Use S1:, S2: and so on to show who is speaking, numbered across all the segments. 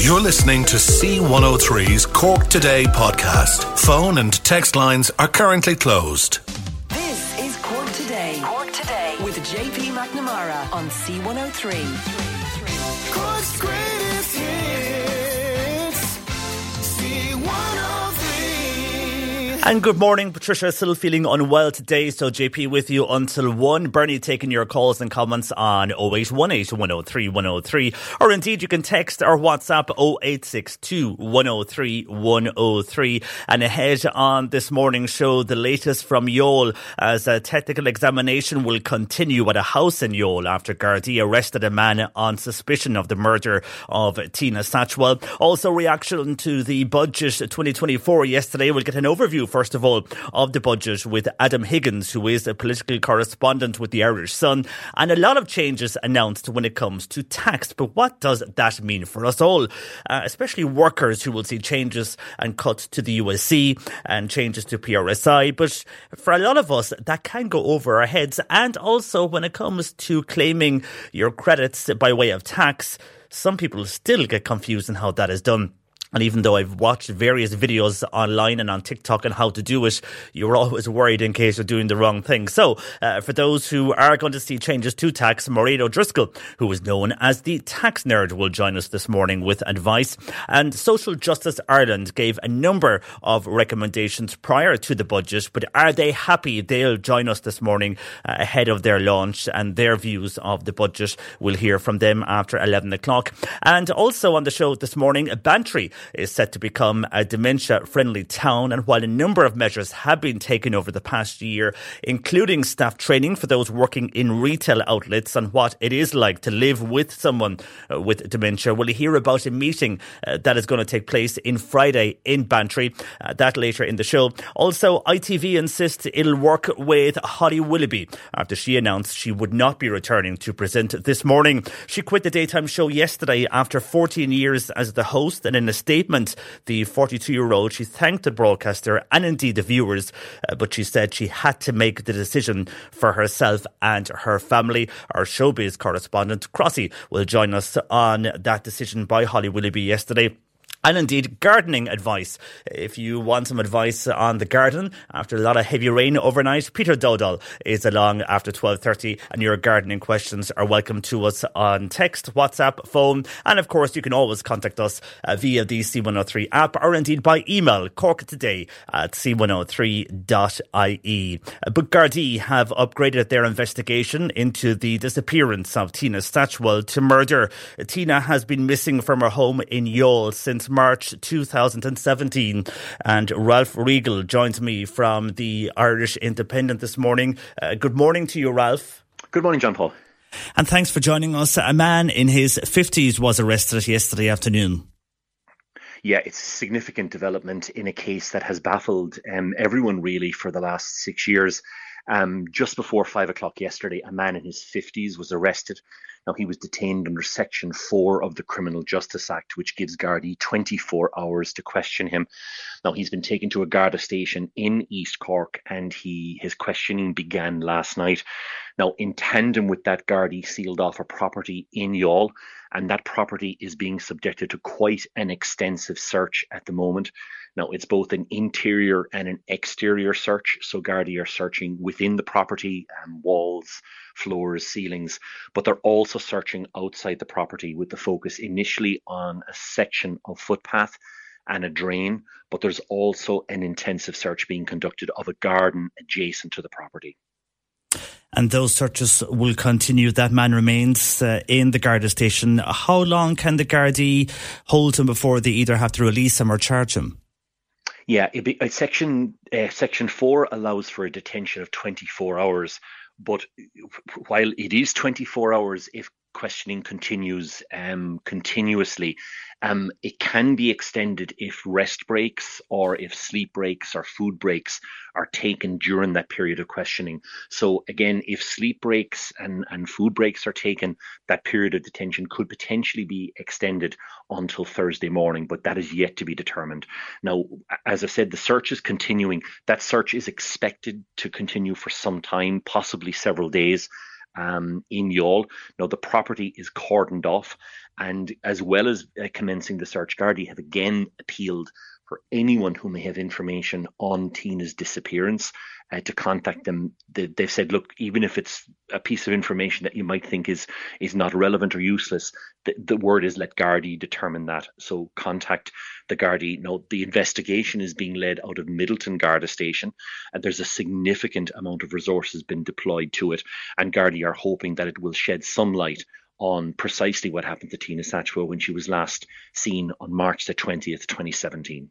S1: You're listening to C103's Cork Today podcast. Phone and text lines are currently closed.
S2: This is Cork Today. Cork Today with JP McNamara on C103.
S3: Cork's greatest
S4: And good morning, Patricia. Still feeling unwell today, so JP with you until 1. Bernie taking your calls and comments on 0818 103 103. Or indeed, you can text or WhatsApp 0862 103 103. And ahead on this morning's show, the latest from Youghal as a technical examination will continue at a house in Youghal after Gardaí arrested a man on suspicion of the murder of Tina Satchwell. Also, reaction to the budget 2024 yesterday. We'll get an overview, first of all, of the budget with Adam Higgins, who is a political correspondent with the Irish Sun, and a lot of changes announced when it comes to tax. But what does that mean for us all, uh, especially workers who will see changes and cuts to the USC and changes to PRSI? But for a lot of us, that can go over our heads. And also, when it comes to claiming your credits by way of tax, some people still get confused in how that is done. And even though I've watched various videos online and on TikTok on how to do it, you're always worried in case you're doing the wrong thing. So, uh, for those who are going to see changes to tax, Mairead O'Driscoll, who is known as the tax nerd, will join us this morning with advice. And Social Justice Ireland gave a number of recommendations prior to the budget, but are they happy? They'll join us this morning uh, ahead of their launch and their views of the budget. We'll hear from them after 11 o'clock. And also on the show this morning, Bantry is set to become a dementia friendly town. And while a number of measures have been taken over the past year, including staff training for those working in retail outlets on what it is like to live with someone uh, with dementia, we'll hear about a meeting uh, that is going to take place in Friday in Bantry. Uh, that later in the show. Also, ITV insists it'll work with Holly Willoughby after she announced she would not be returning to present this morning. She quit the daytime show yesterday after 14 years as the host and in a statement, the 42 year old, she thanked the broadcaster and indeed the viewers, uh, but she said she had to make the decision for herself and her family. Our showbiz correspondent, Crossy, will join us on that decision by Holly Willoughby yesterday and indeed gardening advice. If you want some advice on the garden after a lot of heavy rain overnight, Peter Dowdall is along after 12.30 and your gardening questions are welcome to us on text, WhatsApp, phone, and of course you can always contact us uh, via the C103 app or indeed by email, cork today at c103.ie. Uh, But Gardaí have upgraded their investigation into the disappearance of Tina Satchwell to murder. Tina has been missing from her home in Youghal since March 2017. And Ralph Riegel joins me from the Irish Independent this morning. Uh, good morning to you, Ralph.
S5: Good morning, John Paul.
S4: And thanks for joining us. A man in his 50s was arrested yesterday afternoon.
S5: Yeah, it's a significant development in a case that has baffled um, everyone really for the last six years. Um, just before five o'clock yesterday, a man in his 50s was arrested. Now, he was detained under Section 4 of the Criminal Justice Act, which gives Gardaí 24 hours to question him. Now, he's been taken to a Garda station in East Cork and he his questioning began last night. Now, in tandem with that, Gardaí sealed off a property in Youghal, and that property is being subjected to quite an extensive search at the moment. Now, it's both an interior and an exterior search. So, Gardaí are searching within the property, um, walls, floors, ceilings, but they're also searching outside the property with the focus initially on a section of footpath and a drain. But there's also an intensive search being conducted of a garden adjacent to the property.
S4: And those searches will continue. That man remains uh, in the Garda station. How long can the Gardaí hold him before they either have to release him or charge him?
S5: Yeah, be, uh, section uh, section four allows for a detention of 24 hours, but while it is 24 hours, if questioning continues um, continuously, um, it can be extended if rest breaks or if sleep breaks or food breaks are taken during that period of questioning. So again, if sleep breaks and, and food breaks are taken, that period of detention could potentially be extended until Thursday morning, but that is yet to be determined. Now, as I said, the search is continuing. That search is expected to continue for some time, possibly several days. Um, in Youghal. Now, the property is cordoned off, and as well as uh, commencing the search, Gardaí have again appealed for anyone who may have information on Tina's disappearance uh, to contact them. They, they've said, look, even if it's a piece of information that you might think is is not relevant or useless, the, the word is let Gardaí determine that. So contact the Gardaí. Now, the investigation is being led out of Midleton Garda Station, and there's a significant amount of resources been deployed to it. And Gardaí are hoping that it will shed some light on precisely what happened to Tina Satchwell when she was last seen on March the 20th, 2017.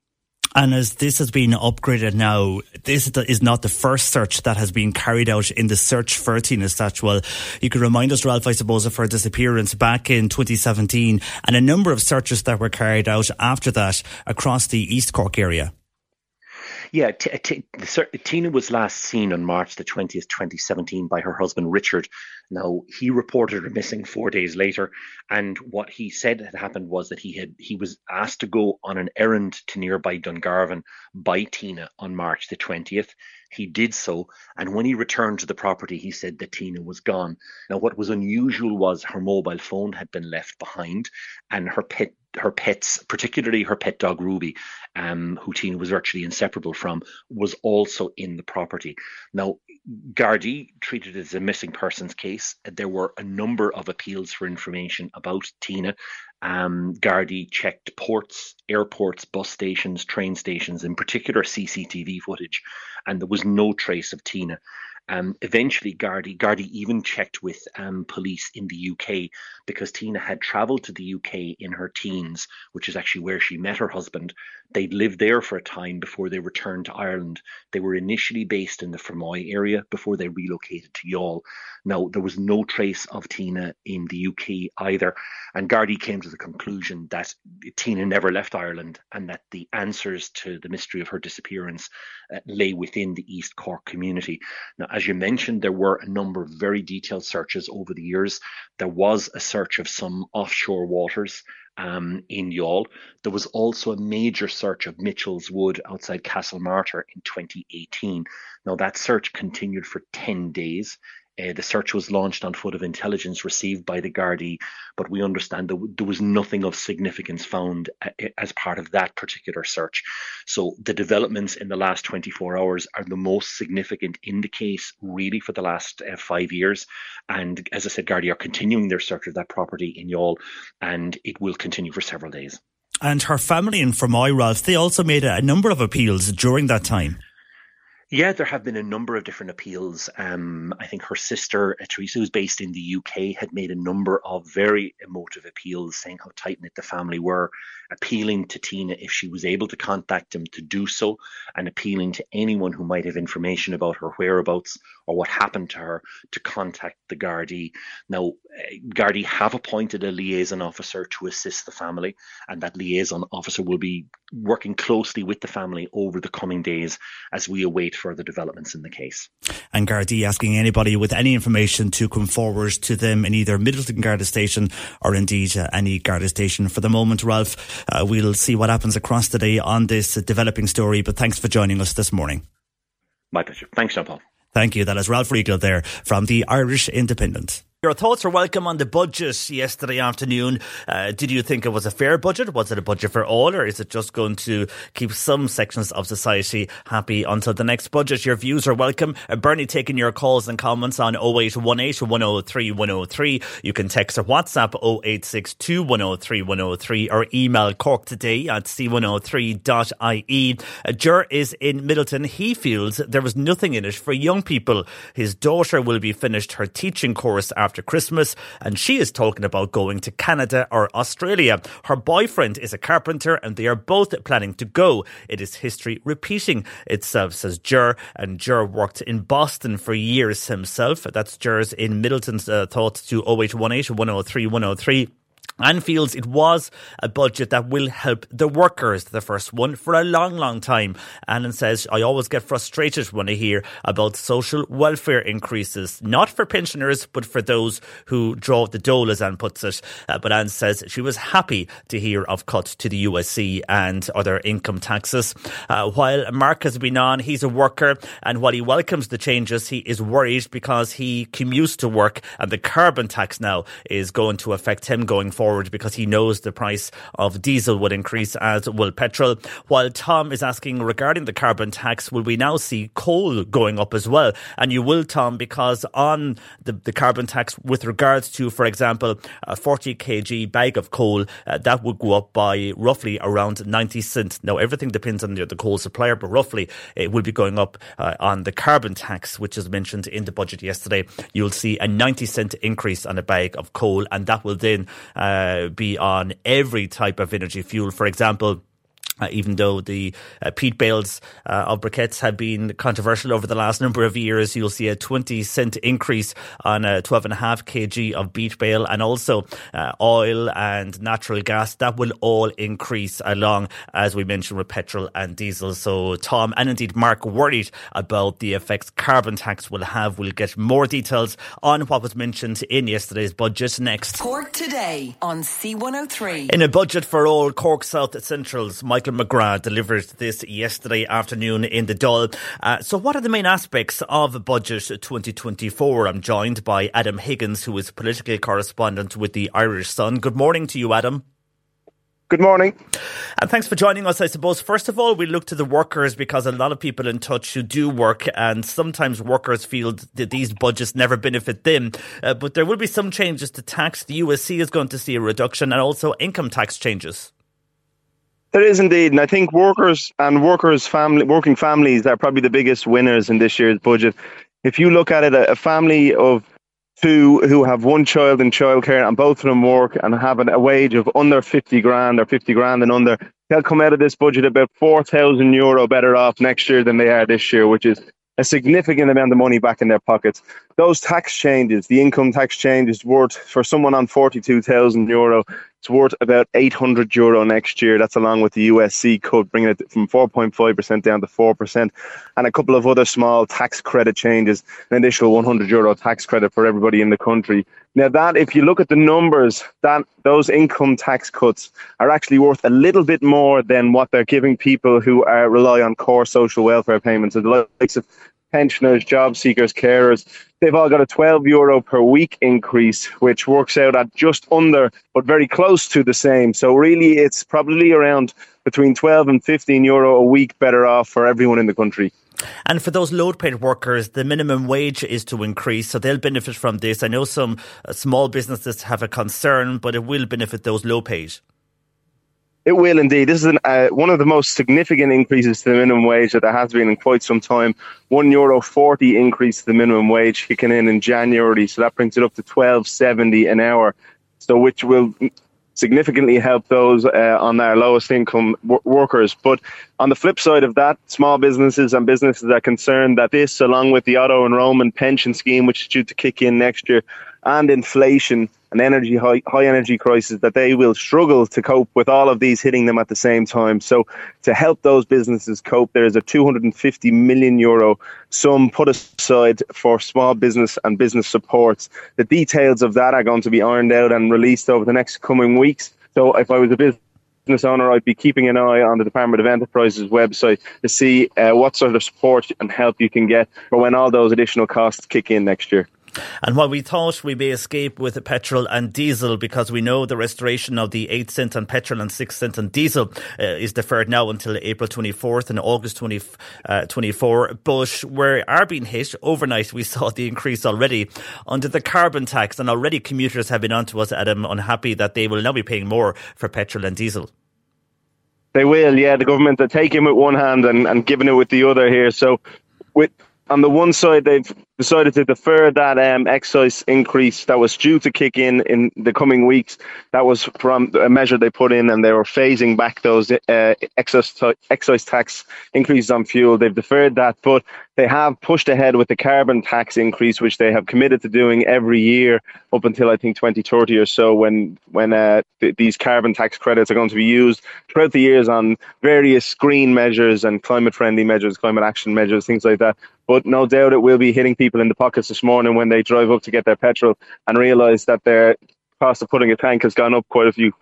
S4: And as this has been upgraded now, this is not the first search that has been carried out in the search for Tina Satchwell. You could remind us, Ralph, I suppose, of her disappearance back in 2017 and a number of searches that were carried out after that across the East Cork area.
S5: Yeah, t- t- Tina was last seen on March the 20th, 2017 by her husband Richard. Now, he reported her missing four days later, and what he said had happened was that he had he was asked to go on an errand to nearby Dungarvan by Tina on March the 20th. He did so, and when he returned to the property, he said that Tina was gone. Now, what was unusual was her mobile phone had been left behind, and her pet her pets, particularly her pet dog Ruby, um, who Tina was virtually inseparable from, was also in the property. Now, Gardaí treated it as a missing persons case. There were a number of appeals for information about Tina. Um, Gardaí checked ports, airports, bus stations, train stations, in particular CCTV footage, and there was no trace of Tina. Um, eventually, Gardaí, Gardaí even checked with um, police in the UK because Tina had travelled to the UK in her teens, which is actually where she met her husband. They'd lived there for a time before they returned to Ireland. They were initially based in the Fermoy area before they relocated to Youghal. Now, there was no trace of Tina in the UK either. And Gardaí came to the conclusion that Tina never left Ireland and that the answers to the mystery of her disappearance uh, lay within the East Cork community. Now, as you mentioned, there were a number of very detailed searches over the years. There was a search of some offshore waters um, in Youghal. There was also a major search of Mitchell's Wood outside Castlemartyr in 2018. Now, that search continued for 10 days. Uh, the search was launched on foot of intelligence received by the Gardaí, but we understand that there was nothing of significance found uh, as part of that particular search. So the developments in the last 24 hours are the most significant in the case, really, for the last uh, five years. And as I said, Gardaí are continuing their search of that property in Youghal, and it will continue for several days.
S4: And her family in Fermoy, Ralph, they also made a number of appeals during that time.
S5: Yeah, there have been a number of different appeals. Um, I think her sister, Teresa, who's based in the UK, had made a number of very emotive appeals saying how tight knit the family were, appealing to Tina if she was able to contact them to do so, and appealing to anyone who might have information about her whereabouts or what happened to her to contact the Gardaí. Now, uh, Gardaí have appointed a liaison officer to assist the family, and that liaison officer will be working closely with the family over the coming days as we await further developments in the case.
S4: And Gardaí asking anybody with any information to come forward to them in either Midleton Garda Station or indeed uh, any Garda Station. For the moment, Ralph, uh, we'll see what happens across the day on this developing story, but thanks for joining us this morning.
S5: My pleasure. Thanks, John Paul.
S4: Thank you. That is Ralph Riegel there from the Irish Independent. Your thoughts are welcome on the budget yesterday afternoon. Uh, did you think it was a fair budget? Was it a budget for all, or is it just going to keep some sections of society happy until the next budget? Your views are welcome. Uh, Bernie taking your calls and comments on 0818 103 103. You can text or WhatsApp 0862 103 103 or email Cork today at c103.ie. Uh, Jur is in Midleton. He feels there was nothing in it for young people. His daughter will be finished her teaching course after after Christmas, and she is talking about going to Canada or Australia. Her boyfriend is a carpenter, and they are both planning to go. It is history repeating itself, says Jur, and Jur worked in Boston for years himself. That's Jur's in Midleton's uh, thoughts to 0818 103 103. And feels it was a budget that will help the workers, the first one, for a long, long time. Annan says, I always get frustrated when I hear about social welfare increases, not for pensioners, but for those who draw the dole, as Anne puts it. Uh, but Anne says she was happy to hear of cuts to the USC and other income taxes. Uh, while Mark has been on, he's a worker, and while he welcomes the changes, he is worried because he commutes to work and the carbon tax now is going to affect him going forward forward because he knows the price of diesel would increase as will petrol. While Tom is asking regarding the carbon tax, will we now see coal going up as well? And you will, Tom, because on the, the carbon tax with regards to, for example, a 40 kg bag of coal, uh, that would go up by roughly around 90 cents. Now, everything depends on the, the coal supplier, but roughly it will be going up uh, on the carbon tax, which is mentioned in the budget yesterday. You'll see a 90 cent increase on a bag of coal, and that will then uh, uh, be on every type of energy fuel. For example, uh, even though the uh, peat bales uh, of briquettes have been controversial over the last number of years, you'll see a 20 cent increase on a 12.5 kg of peat bale and also uh, oil and natural gas. That will all increase along, as we mentioned, with petrol and diesel. So, Tom and indeed Mark worried about the effects carbon tax will have. We'll get more details on what was mentioned in yesterday's budget next.
S2: Cork today on C103.
S4: In a budget for all Cork South Centrals, Michael Michael McGrath delivered this yesterday afternoon in the Dáil. Uh, so, what are the main aspects of Budget 2024? I'm joined by Adam Higgins, who is political correspondent with the Irish Sun. Good morning to you, Adam.
S6: Good morning.
S4: And thanks for joining us. I suppose, first of all, we look to the workers because a lot of people in touch who do work, and sometimes workers feel that these budgets never benefit them. Uh, but there will be some changes to tax. The USC is going to see a reduction and also income tax changes.
S6: There is indeed, and I think workers and workers' family, working families are probably the biggest winners in this year's budget. If you look at it, a family of two who have one child in childcare and both of them work and have a wage of under 50 grand or 50 grand and under, they'll come out of this budget about 4,000 euro better off next year than they are this year, which is a significant amount of money back in their pockets. Those tax changes, the income tax change is worth for someone on 42,000 euro, it's worth about 800 euro next year. That's along with the USC cut, bringing it from 4.5% down to 4%, and a couple of other small tax credit changes, an additional 100 euro tax credit for everybody in the country. Now, that if you look at the numbers, that those income tax cuts are actually worth a little bit more than what they're giving people who are, rely on core social welfare payments. So the likes of pensioners, job seekers, carers, they've all got a 12 euro per week increase, which works out at just under, but very close to the same. So really, it's probably around between 12 and 15 euro a week better off for everyone in the country.
S4: And for those load paid workers, the minimum wage is to increase, so they'll benefit from this. I know some uh, small businesses have a concern, but it will benefit those low paid.
S6: It will indeed. This is an, uh, one of the most significant increases to the minimum wage that there has been in quite some time. One euro forty increase to the minimum wage kicking in in January, so that brings it up to twelve seventy an hour. So which will significantly help those uh, on our lowest income w- workers. But on the flip side of that, small businesses and businesses are concerned that this, along with the auto enrollment pension scheme, which is due to kick in next year, and inflation and energy high, high energy crisis that they will struggle to cope with all of these hitting them at the same time. So to help those businesses cope, there is a 250 million euro sum put aside for small business and business supports. The details of that are going to be ironed out and released over the next coming weeks. So if I was a business business owner, I'd be keeping an eye on the Department of Enterprises website to see uh, what sort of support and help you can get for when all those additional costs kick in next year.
S4: And while we thought we may escape with petrol and diesel because we know the restoration of the 8 cent on petrol and 6 cent on diesel uh, is deferred now until April 24th and August 20, uh, 24. But we are being hit overnight. We saw the increase already under the carbon tax, and already commuters have been on to us, Adam, unhappy that they will now be paying more for petrol and diesel.
S6: They will, yeah. The government are taking it with one hand and, and giving it with the other here. So with on the one side, they've decided to defer that um, excise increase that was due to kick in in the coming weeks. That was from a measure they put in, and they were phasing back those uh, excise, excise tax increases on fuel. They've deferred that, but they have pushed ahead with the carbon tax increase, which they have committed to doing every year up until I think 2030 or so, when when uh, th- these carbon tax credits are going to be used throughout the years on various green measures and climate friendly measures, climate action measures, things like that. But no doubt it will be hitting people in the pockets this morning when they drive up to get their petrol and realise that their cost of putting a tank has gone up quite a few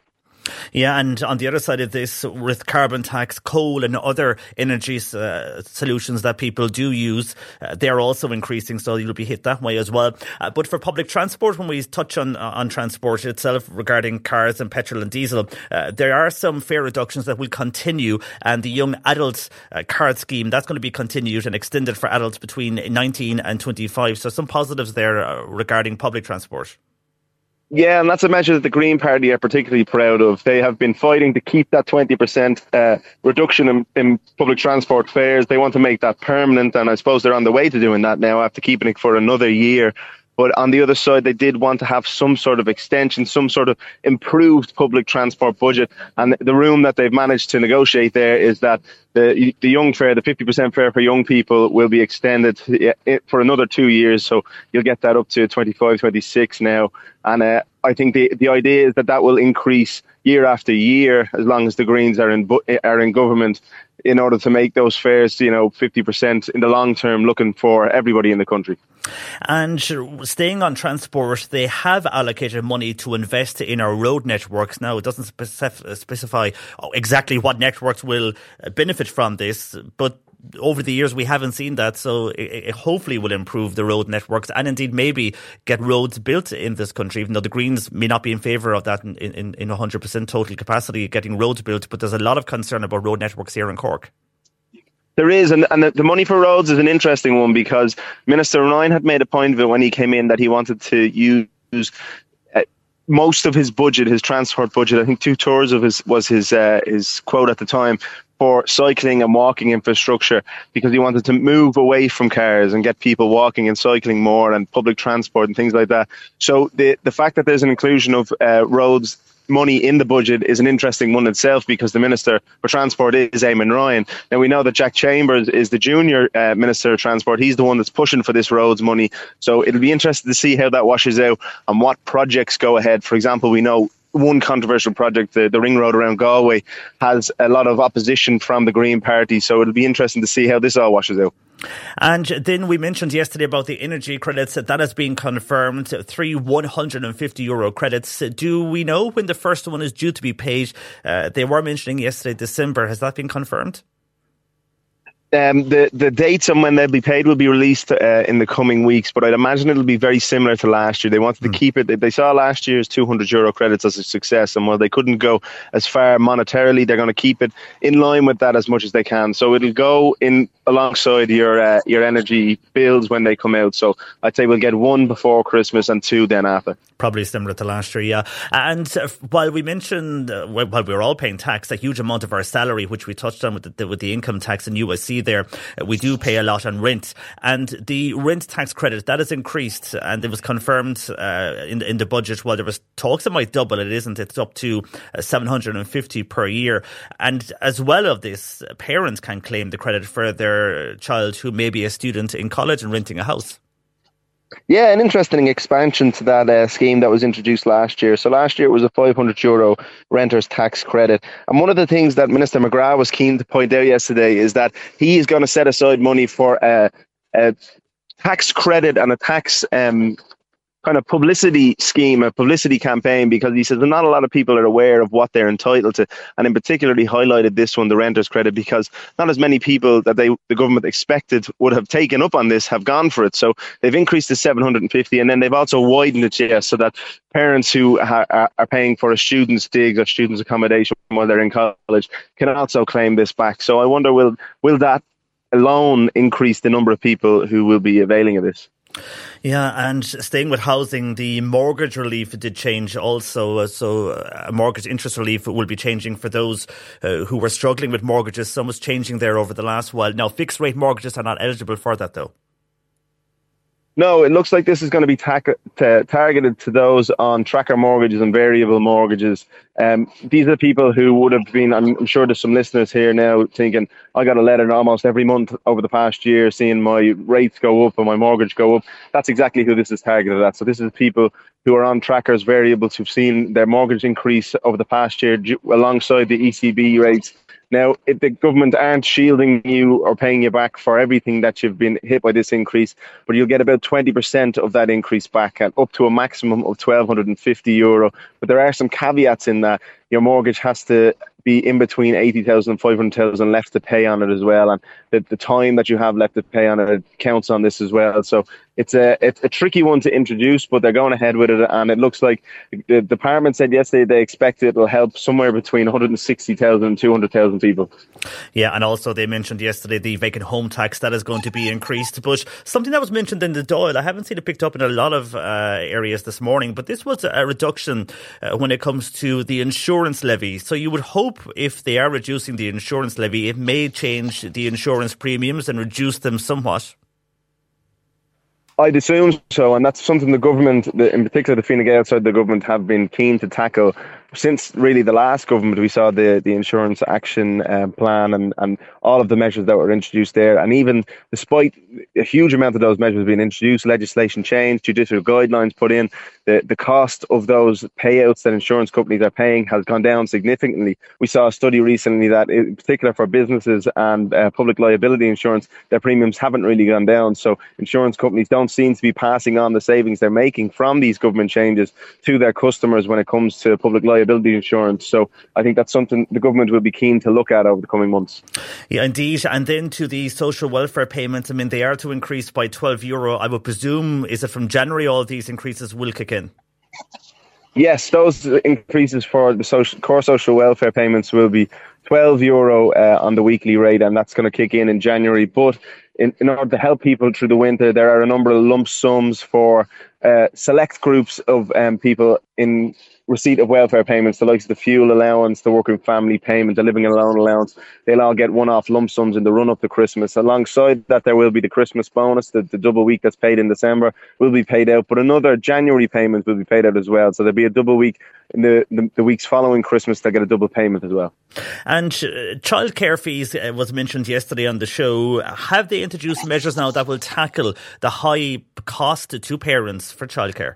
S4: yeah, and on the other side of this, with carbon tax, coal, and other energy uh, solutions that people do use, uh, they're also increasing, so you'll be hit that way as well. Uh, but for public transport, when we touch on uh, on transport itself regarding cars and petrol and diesel, uh, there are some fare reductions that will continue, and the young adults uh, card scheme that's going to be continued and extended for adults between 19 and 25. So some positives there regarding public transport.
S6: Yeah, and that's a measure that the Green Party are particularly proud of. They have been fighting to keep that 20% uh, reduction in, in, public transport fares. They want to make that permanent, and I suppose they're on the way to doing that now after keeping it for another year. But on the other side, they did want to have some sort of extension, some sort of improved public transport budget. And the room that they've managed to negotiate there is that the the young fare, the 50% fare for young people, will be extended eh, eh, for another two years. So you'll get that up to 25, 26 now. And uh, I think the the idea is that that will increase year after year as long as the Greens are in eh, are in government in order to make those fares, you know, 50% in the long term, looking for everybody in the country.
S4: And staying on transport, they have allocated money to invest in our road networks. Now, it doesn't specif- specify exactly what networks will uh, benefit from this, but over the years we haven't seen that so it, it, hopefully will improve the road networks and indeed maybe get roads built in this country even though the greens may not be in favour of that in, in, in 100% total capacity getting roads built but there's a lot of concern about road networks here in Cork
S6: there is, and, and the money for roads is an interesting one because Minister Ryan had made a point of it when he came in that he wanted to use uh, most of his budget, his transport budget. I think two tours of his was his uh, his quote at the time for cycling and walking infrastructure because he wanted to move away from cars and get people walking and cycling more and public transport and things like that. So the the fact that there's an inclusion of uh, roads money in the budget is an interesting one itself because the Minister for Transport is Eamon Ryan. Now we know that Jack Chambers is the junior uh, Minister of Transport. He's the one that's pushing for this roads money. So it'll be interesting to see how that washes out and what projects go ahead. For example, we know one controversial project, the, the ring road around Galway, has a lot of opposition from the Green Party. So it'll be interesting to see how this all washes out.
S4: And then we mentioned yesterday about the energy credits that has been confirmed. Three 150 euro credits. Do we know when the first one is due to be paid? Uh, they were mentioning yesterday, December. Has that been confirmed?
S6: Um, the the dates on when they'll be paid will be released uh, in the coming weeks, but I'd imagine it'll be very similar to last year. They wanted to mm. keep it. They saw last year's 200 euro credits as a success, and while they couldn't go as far monetarily, they're going to keep it in line with that as much as they can. So it'll go in alongside your uh, your energy bills when they come out. So I'd say we'll get one before Christmas and two then after.
S4: Probably similar to last year, yeah. And uh, while we mentioned uh, while we are all paying tax, a huge amount of our salary, which we touched on with the, with the income tax and USC there, uh, we do pay a lot on rent, and the rent tax credit that has increased, and it was confirmed uh, in in the budget. While there was talks it might double, it isn't. It's up to uh, seven hundred and fifty per year, and as well of this, parents can claim the credit for their child who may be a student in college and renting a house.
S6: Yeah, an interesting expansion to that uh, scheme that was introduced last year. So last year it was a 500 euro renters tax credit. And one of the things that Minister McGrath was keen to point out yesterday is that he is going to set aside money for a, a tax credit and a tax um, kind of publicity scheme, a publicity campaign, because he says not a lot of people are aware of what they're entitled to, and in particular, he highlighted this one, the renters credit, because not as many people that they the government expected would have taken up on this have gone for it. So they've increased to 750, and then they've also widened it, yeah, so that parents who ha- are paying for a student's dig or student's accommodation while they're in college can also claim this back. So I wonder, will will that alone increase the number of people who will be availing of this?
S4: Yeah, and staying with housing, the mortgage relief did change also. Uh, so, uh, mortgage interest relief will be changing for those uh, who were struggling with mortgages. Some was changing there over the last while. Now, fixed rate mortgages are not eligible for that, though.
S6: No, it looks like this is going to be ta- ta- targeted to those on tracker mortgages and variable mortgages. Um, these are people who would have been, I'm, I'm sure there's some listeners here now thinking, I got a letter almost every month over the past year seeing my rates go up and my mortgage go up. That's exactly who this is targeted at. So this is people who are on trackers, variables, who've seen their mortgage increase over the past year alongside the ECB rates now, if the government aren't shielding you or paying you back for everything that you've been hit by this increase, but you'll get about 20% of that increase back and up to a maximum of 1,250 euro. But there are some caveats in that. Your mortgage has to be in between 80,000 and 500,000 left to pay on it as well. And the, the time that you have left to pay on it counts on this as well. So it's a it's a tricky one to introduce, but they're going ahead with it, and it looks like the department said yesterday they expect it will help somewhere between 160,000 and 200,000 people.
S4: Yeah, and also they mentioned yesterday the vacant home tax that is going to be increased, but something that was mentioned in the Dáil, I haven't seen it picked up in a lot of uh, areas this morning, but this was a reduction uh, when it comes to the insurance levy. So you would hope if they are reducing the insurance levy, it may change the insurance premiums and reduce them somewhat.
S6: I'd assume so, and that's something the government, in particular the Fine Gael side, the government have been keen to tackle since really the last government, we saw the, the insurance action uh, plan and, and all of the measures that were introduced there. And even despite a huge amount of those measures being introduced, legislation changed, judicial guidelines put in, the, the cost of those payouts that insurance companies are paying has gone down significantly. We saw a study recently that, in particular for businesses and uh, public liability insurance, their premiums haven't really gone down. So insurance companies don't seem to be passing on the savings they're making from these government changes to their customers when it comes to public liability liability insurance. So I think that's something the government will be keen to look at over the coming months.
S4: Yeah, indeed. And then to the social welfare payments, I mean, they are to increase by 12 euro. I would presume, is it from January all these increases will kick in?
S6: Yes, those increases for the social, core social welfare payments will be 12 euro uh, on the weekly rate, and that's going to kick in in January. But in, in order to help people through the winter, there are a number of lump sums for uh, select groups of um, people in receipt of welfare payments, the likes of the fuel allowance, the working family payment, the living alone allowance, they'll all get one off lump sums in the run up to Christmas. Alongside that, there will be the Christmas bonus, the, the double week that's paid in December will be paid out, but another January payment will be paid out as well. So there'll be a double week in the, the, the weeks following Christmas, they'll get a double payment as well.
S4: And uh, childcare fees uh, was mentioned yesterday on the show. Have they introduced measures now that will tackle the high cost to parents for childcare?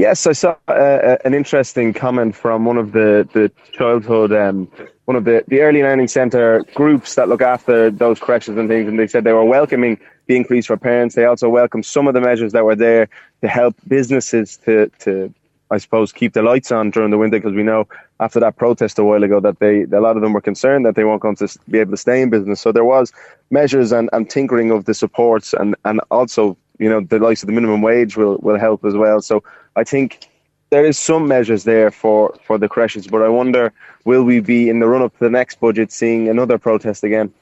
S6: Yes, I saw uh, an interesting comment from one of the the childhood, um, one of the the early learning centre groups that look after those creches and things, and they said they were welcoming the increase for parents. They also welcomed some of the measures that were there to help businesses to to I suppose keep the lights on during the winter because we know after that protest a while ago that they a lot of them were concerned that they weren't going to be able to stay in business. So there was measures and, and tinkering of the supports and and also you know the likes of the minimum wage will will help as well. So I think there is some measures there for for the creches, but I wonder will we be in the run up to the next budget seeing another protest again?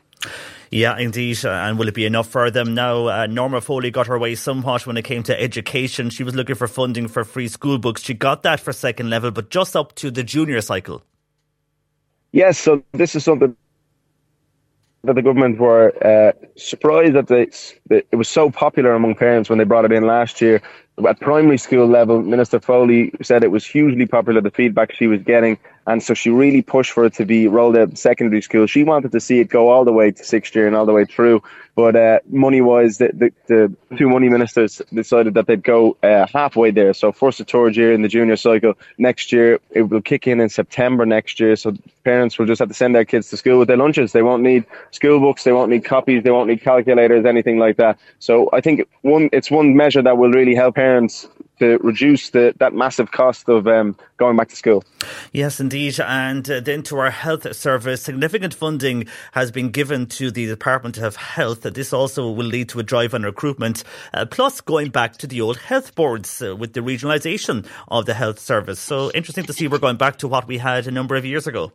S4: Yeah, indeed. Uh, and will it be enough for them now? Uh, Norma Foley got her way somewhat when it came to education. She was looking for funding for free school books. She got that for second level, but just up to the junior cycle.
S6: Yes, so this is something that the government were uh, surprised that, they, that it was so popular among parents when they brought it in last year. At primary school level, Minister Foley said it was hugely popular, the feedback she was getting, and so she really pushed for it to be rolled out in secondary school. She wanted to see it go all the way to sixth year and all the way through. But uh, money wise, the, the, the, two money ministers decided that they'd go uh, halfway there. So, first to third year in the junior cycle. Next year, it will kick in in September next year. So, parents will just have to send their kids to school with their lunches. They won't need school books, they won't need copies, they won't need calculators, anything like that. So, I think one it's one measure that will really help parents to reduce the, that massive cost of um, going back to school.
S4: Yes, indeed. And uh, then to our health service, significant funding has been given to the Department of Health. This also will lead to a drive on recruitment, uh, plus going back to the old health boards uh, with the regionalisation of the health service. So interesting to see we're going back to what we had a number of years ago.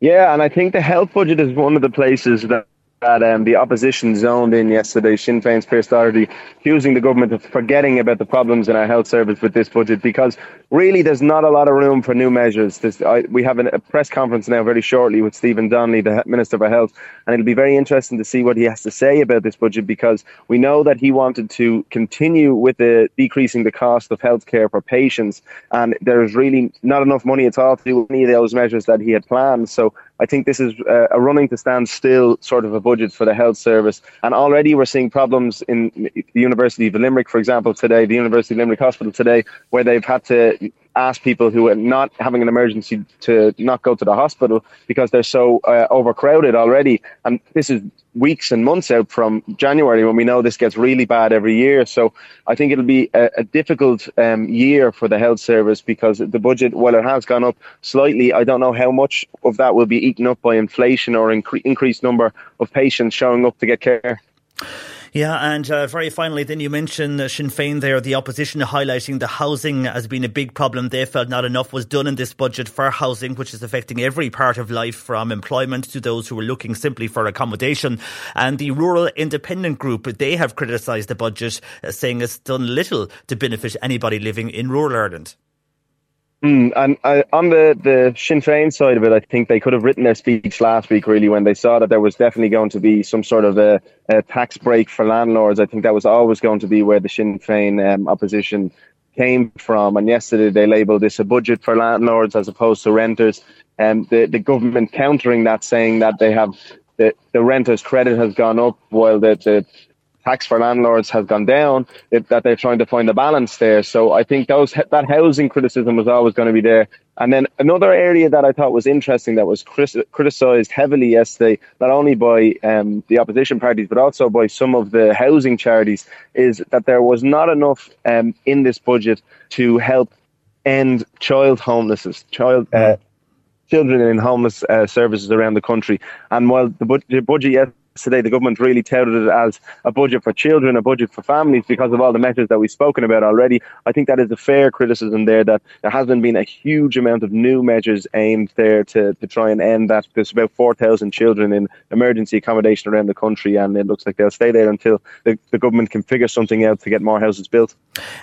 S6: Yeah, and I think the health budget is one of the places that that um, the opposition zoned in yesterday, Sinn Féin's Pearse Doherty, accusing the government of forgetting about the problems in our health service with this budget because really there's not a lot of room for new measures. I, we have an, a press conference now very shortly with Stephen Donnelly, the Minister for Health, and it'll be very interesting to see what he has to say about this budget because we know that he wanted to continue with the decreasing the cost of healthcare for patients, and there's really not enough money at all to do any of those measures that he had planned. So I think this is uh, a running to stand still sort of a budget for the health service. And already we're seeing problems in the University of Limerick, for example, today, the University of Limerick Hospital today, where they've had to ask people who are not having an emergency to not go to the hospital because they're so uh, overcrowded already. And this is weeks and months out from January when we know this gets really bad every year. So I think it'll be a, a difficult um, year for the health service because the budget, while it has gone up slightly, I don't know how much of that will be eaten up by inflation or incre- increased number of patients showing up to get care.
S4: Yeah, and uh, very finally, then you mentioned uh, Sinn Féin there, the opposition highlighting the housing as being a big problem. They felt not enough was done in this budget for housing, which is affecting every part of life from employment to those who are looking simply for accommodation. And the Rural Independent Group, they have criticised the budget, uh, saying it's done little to benefit anybody living in rural Ireland.
S6: Mm, and uh, on the, the Sinn Féin side of it, I think they could have written their speech last week, really, when they saw that there was definitely going to be some sort of a, a tax break for landlords. I think that was always going to be where the Sinn Féin um, opposition came from. And yesterday they labelled this a budget for landlords as opposed to renters. And the, the government countering that, saying that they have the, the renters' credit has gone up while the, the tax for landlords has gone down, it, that they're trying to find a balance there. So I think those that housing criticism was always going to be there. And then another area that I thought was interesting that was criticised heavily yesterday, not only by um, the opposition parties but also by some of the housing charities, is that there was not enough um, in this budget to help end child homelessness, child. Uh, children in homeless uh, services around the country. And while the, bu- the budget today the government really touted it as a budget for children, a budget for families because of all the measures that we've spoken about already. I think that is a fair criticism there that there hasn't been a huge amount of new measures aimed there to, to try and end that. There's about 4,000 children in emergency accommodation around the country and it looks like they'll stay there until the, the government can figure something out to get more houses built.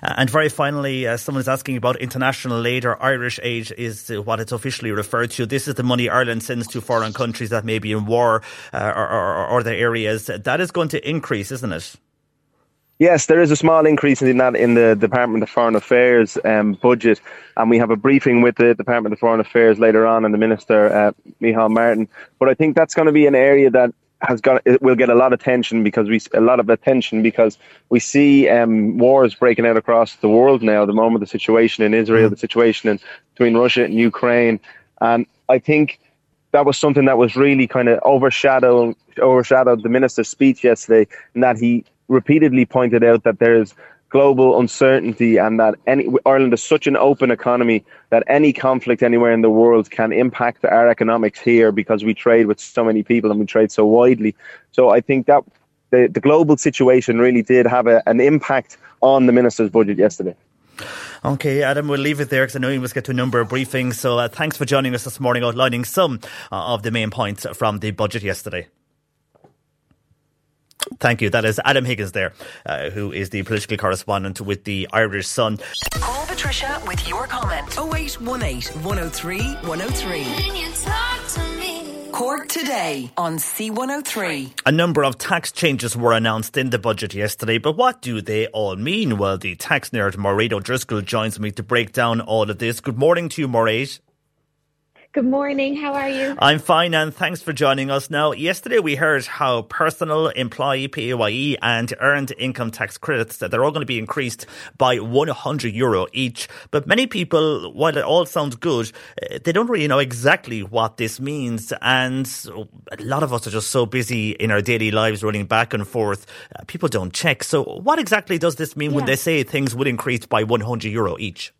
S4: And very finally, uh, someone is asking about international aid or Irish aid is what it's officially referred to. This is the money Ireland sends to foreign countries that may be in war uh, or, or, or other areas. That is going to increase, isn't it?
S6: Yes, there is a small increase in that in the Department of Foreign Affairs um, budget, and we have a briefing with the Department of Foreign Affairs later on, and the Minister uh, Micheál Martin. But I think that's going to be an area that has got it will get a lot of attention because we a lot of attention because we see um, wars breaking out across the world now. The moment the situation in Israel, the situation in between Russia and Ukraine, and I think that was something that was really kind of overshadowed overshadowed the minister's speech yesterday, and that he repeatedly pointed out that there's global uncertainty and that any Ireland is such an open economy that any conflict anywhere in the world can impact our economics here because we trade with so many people and we trade so widely. So I think that the, the global situation really did have a, an impact on the minister's budget yesterday.
S4: Okay, Adam, we'll leave it there because I know you must get to a number of briefings. So uh, thanks for joining us this morning, outlining some uh, of the main points from the budget yesterday. Thank you. That is Adam Higgins there, uh, who is the political correspondent with the Irish Sun.
S2: Call Patricia with your comment 0818 103 103. Cork today on C103.
S4: A number of tax changes were announced in the budget yesterday, but what do they all mean? Well, the tax nerd Mairead O'Driscoll joins me to break down all of this. Good morning to you, Mairead.
S7: Good morning. How are you?
S4: I'm fine, and thanks for joining us. Now, yesterday we heard how personal, employee PAYE, and earned income tax credits that they're all going to be increased by 100 euro each. But many people, while it all sounds good, eh, they don't really know exactly what this means, and a lot of us are just so busy in our daily lives running back and forth. Uh, people don't check. So, what exactly does this mean yeah. when they say things would increase by 100 euro each?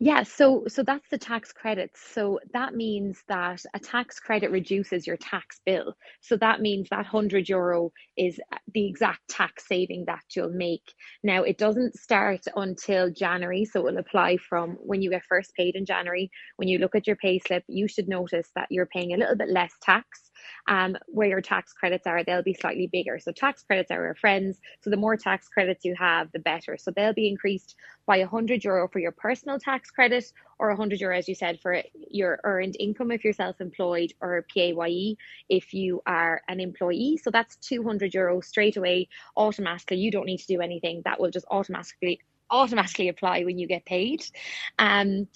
S7: Yeah, so so that's the tax credits. So that means that a tax credit reduces your tax bill. So that means that 100 euro is uh, the exact tax saving that you'll make. Now, it doesn't start until January, so it will apply from when you get first paid in January. When you look at your pay slip, you should notice that you're paying a little bit less tax um, where your tax credits are, they'll be slightly bigger. So tax credits are our friends. So the more tax credits you have, the better. So they'll be increased by 100 euro for your personal tax credit or 100 euro, as you said, for your earned income if you're self-employed or PAYE if you are an employee. So that's 200 euro straight away, automatically. You don't need to do anything. That will just automatically automatically apply when you get paid. Um,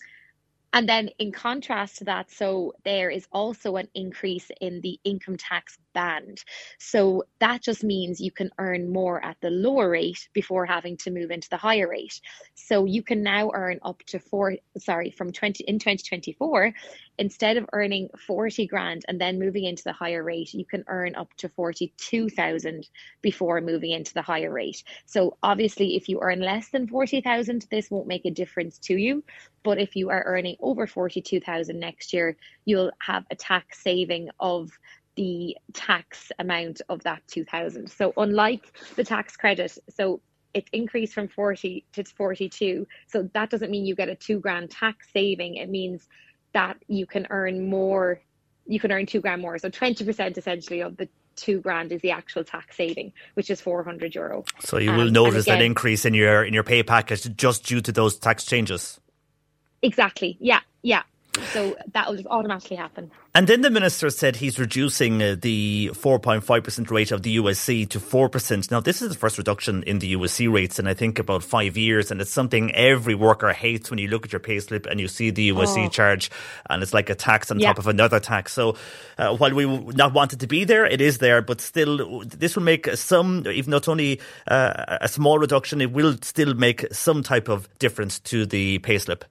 S7: and then, in contrast to that, so there is also an increase in the income tax band. So that just means you can earn more at the lower rate before having to move into the higher rate. So you can now earn up to four, sorry, from 20 in 2024, instead of earning 40 grand and then moving into the higher rate, you can earn up to 42,000 before moving into the higher rate. So obviously, if you earn less than 40,000, this won't make a difference to you. But if you are earning over 42,000 next year, you'll have a tax saving of the tax amount of that 2000 so unlike the tax credit so it's increased from 40 to 42 so that doesn't mean you get a 2 grand tax saving it means that you can earn more you can earn 2 grand more so 20% essentially of the two grand is the actual tax saving, which is four hundred euro.
S4: So you will um, notice again, an increase in your in your pay package just due to those tax changes.
S7: Exactly. Yeah. Yeah. So that will just automatically happen.
S4: And then the minister said he's reducing uh, the 4.5% rate of the USC to 4%. Now, this is the first reduction in the USC rates in I think about five years. And it's something every worker hates when you look at your payslip and you see the USC oh. charge and it's like a tax on yeah. top of another tax. So uh, while we not want it to be there, it is there. But still, this will make some, if not only uh, a small reduction, it will still make some type of difference to the payslip.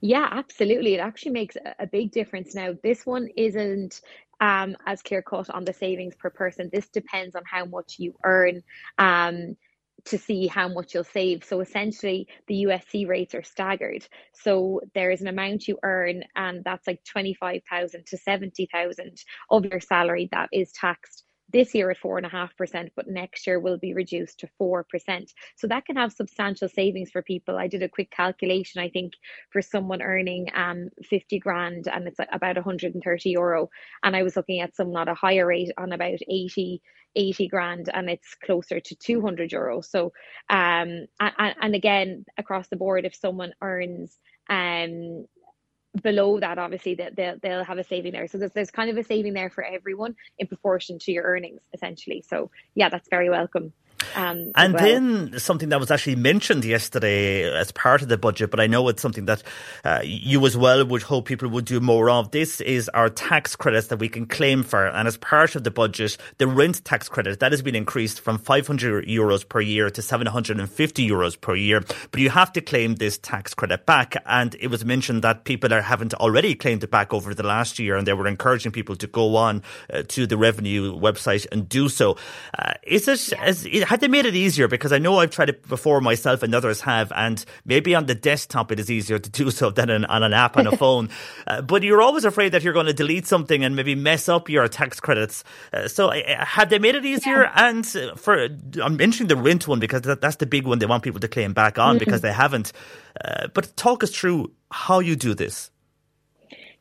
S7: Yeah, absolutely. It actually makes a big difference. Now, this one isn't um, as clear cut on the savings per person. This depends on how much you earn. Um, to see how much you'll save. So essentially, the USC rates are staggered. So there is an amount you earn, and that's like 25,000 to 70,000 of your salary that is taxed this year at four and a half percent, but next year will be reduced to four percent. So that can have substantial savings for people. I did a quick calculation. I think for someone earning um 50 grand and it's about 130 euro, and I was looking at someone at a higher rate on about 80 80 grand and it's closer to 200 euro so um and, and again across the board if someone earns um below that, obviously, that they'll, they'll have a saving there. So there's, there's kind of a saving there for everyone in proportion to your earnings, essentially. So yeah, that's very welcome. Um,
S4: and well. then something that was actually mentioned yesterday as part of the budget, but I know it's something that uh, you as well would hope people would do more of. This is our tax credits that we can claim for. And as part of the budget, the rent tax credit, that has been increased from 500 euros per year to 750 euros per year. But you have to claim this tax credit back. And it was mentioned that people are, haven't already claimed it back over the last year and they were encouraging people to go on uh, to the revenue website and do so. Uh, is it, yeah. is, had they made it easier? Because I know I've tried it before myself and others have, and maybe on the desktop it is easier to do so than on an app on a phone. Uh, but you're always afraid that you're going to delete something and maybe mess up your tax credits. Uh, so uh, have they made it easier? Yeah. And for I'm mentioning the rent one because that, that's the big one they want people to claim back on mm-hmm. because they haven't. Uh, but talk us through how you do this.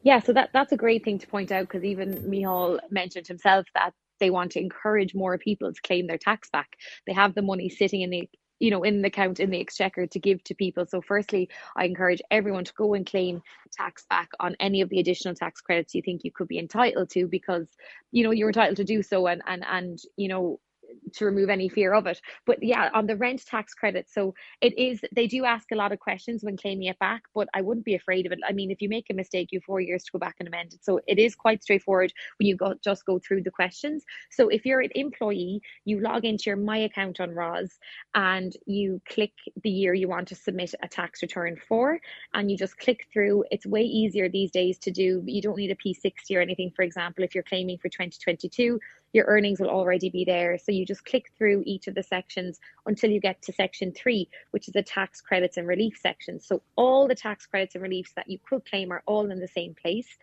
S7: Yeah, so that that's a great thing to point out because even Micheál mentioned himself that they want to encourage more people to claim their tax back. They have the money sitting in the you know in the account in the exchequer to give to people so firstly i encourage everyone to go and claim tax back on any of the additional tax credits you think you could be entitled to because you know you're entitled to do so and and and you know to remove any fear of it. But yeah, on the rent tax credit, so it is they do ask a lot of questions when claiming it back, but I wouldn't be afraid of it. I mean, if you make a mistake, you have four years to go back and amend it. So it is quite straightforward when you go just go through the questions. So if you're an employee, you log into your My account on ROS and you click the year you want to submit a tax return for, and you just click through. It's way easier these days to do. You don't need a P60 or anything, for example, if you're claiming for 2022 your earnings will already be there. So you just click through each of the sections until you get to section three, which is the tax credits and relief section. So all the tax credits and reliefs that you could claim are all in the same place.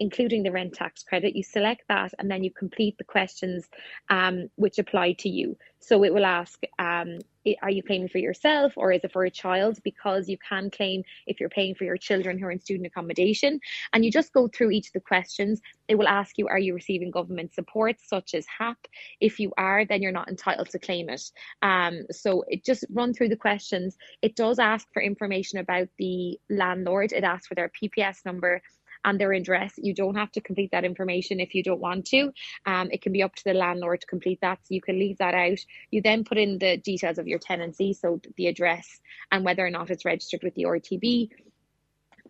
S7: Including the rent tax credit. You select that and then you complete the questions um, which apply to you. So it will ask, um, are you claiming for yourself or is it for a child? Because you can claim if you're paying for your children who are in student accommodation. And you just go through each of the questions. It will ask you, are you receiving government support such as HAP? If you are, then you're not entitled to claim it. Um, so it just run through the questions. It does ask for information about the landlord. It asks for their PPS number and their address. You don't have to complete that information if you don't want to. Um, it can be up to the landlord to complete that. So you can leave that out. You then put in the details of your tenancy, so the address and whether or not it's registered with the RTB.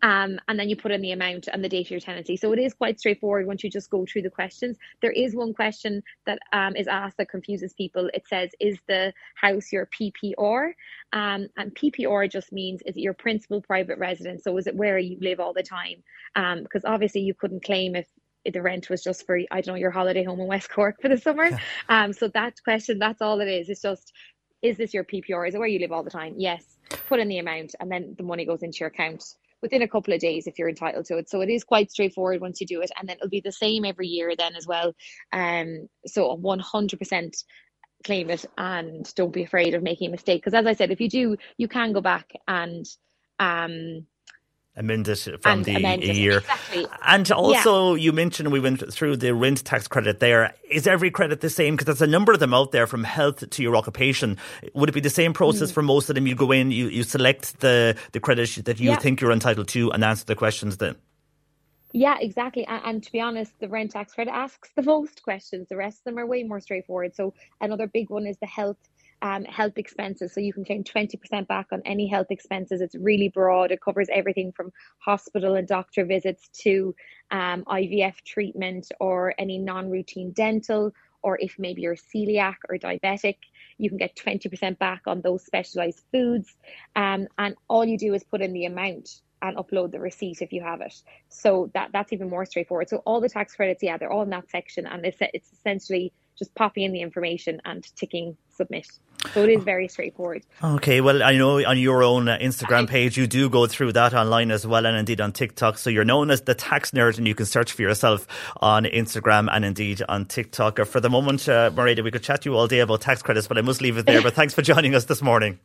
S7: Um, and then you put in the amount and the date of your tenancy. So it is quite straightforward once you just go through the questions. There is one question that um, is asked that confuses people. It says, "Is the house your PPR?" Um, and PPR just means is it your principal private residence? So is it where you live all the time? Um, because obviously you couldn't claim if the rent was just for I don't know your holiday home in West Cork for the summer. Yeah. Um, so that question, that's all it is. It's just, is this your PPR? Is it where you live all the time? Yes. Put in the amount, and then the money goes into your account within a couple of days if you're entitled to it. So it is quite straightforward once you do it, and then it'll be the same every year then as well. Um, so 100% claim it and don't be afraid of making a mistake because as I said, if you do, you can go back and um
S4: amend it from
S7: and
S4: the
S7: year. Exactly.
S4: And also, yeah. you mentioned we went through the rent tax credit there. Is every credit the same? Because there's a number of them out there from health to your occupation. Would it be the same process mm. for most of them? You go in, you, you select the, the credit that you yeah. think you're entitled to and answer the questions then?
S7: Yeah, exactly. And, and, to be honest, the rent tax credit asks the most questions. The rest of them are way more straightforward. So another big one is the health um, health expenses. So you can claim 20% back on any health expenses. It's really broad. It covers everything from hospital and doctor visits to um, IVF treatment or any non routine dental, or if maybe you're celiac or diabetic, you can get 20% back on those specialized foods. Um, and all you do is put in the amount and upload the receipt if you have it. So that that's even more straightforward. So all the tax credits, yeah, they're all in that section, and it's it's essentially just popping in the information and ticking submit. So it is very straightforward.
S4: Okay, well, I know on your own uh, Instagram page you do go through that online as well, and indeed on TikTok. So you're known as the tax nerd, and you can search for yourself on Instagram and indeed on TikTok. Uh, for the moment, uh, Mairead, we could chat to you all day about tax credits, but I must leave it there. but thanks for joining us this morning.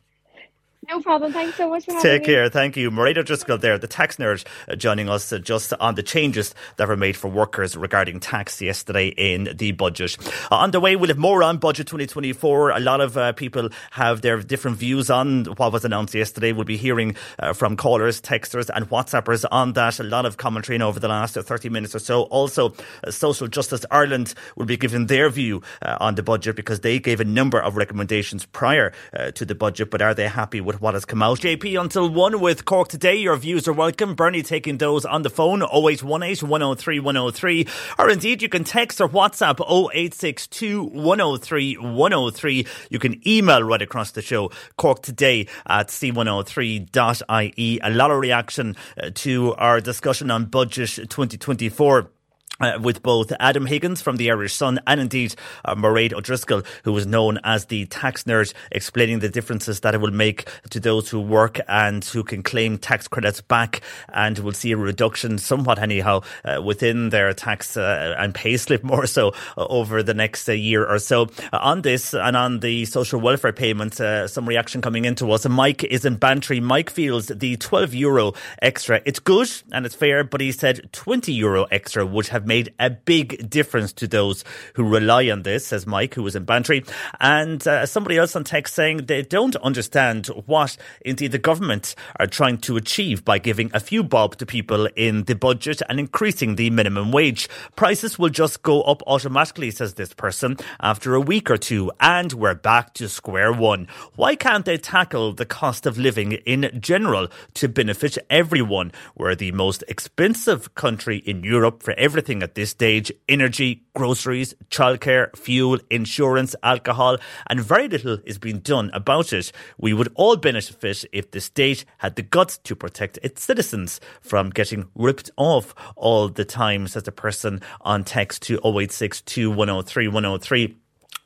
S7: No problem. Thanks so much for
S4: having
S7: Take
S4: me. care. Thank you. Mairead Driscoll there, the tax nerd, uh, joining us uh, just on the changes that were made for workers regarding tax yesterday in the budget. Uh, on the way, we'll have more on Budget 2024. A lot of uh, people have their different views on what was announced yesterday. We'll be hearing uh, from callers, texters, and WhatsAppers on that. A lot of commentary over the last 30 minutes or so. Also, Social Justice Ireland will be giving their view on the budget because they gave a number of recommendations prior to the budget, but are they happy with what has come out. JP until 1 with Cork today. Your views are welcome. Bernie taking those on the phone 0818 103 103. Or indeed, you can text or WhatsApp 0862 103 103. You can email right across the show Cork today at c103.ie. A lot of reaction uh, to our discussion on budget 2024. Uh, with both Adam Higgins from the Irish Sun and indeed uh, Mairead O'Driscoll, who was known as the tax nerd, explaining the differences that it will make to those who work and who can claim tax credits back and will see a reduction somewhat anyhow uh, within their tax uh, and pay slip more so uh, over the next uh, year or so. on this and on the social welfare payments, some reaction coming into us. Mike is in Bantry. Mike feels the 12 euro extra, it's good and it's fair, but he said 20 euro extra would have made a big difference to those who rely on this, says Mike, who was in Bantry. And uh, somebody else on text saying they don't understand what indeed the government are trying to achieve by giving a few bob to people in the budget and increasing the minimum wage. Prices will just go up automatically, says this person, after a week or two, and we're back to square one. Why can't they tackle the cost of living in general to benefit everyone? We're the most expensive country in Europe for everything at this stage energy, groceries, childcare, fuel, insurance, alcohol, and very little is being done about it. We would all benefit if the state had the guts to protect its citizens from getting ripped off all the time, says the person on text to 0862 103 103.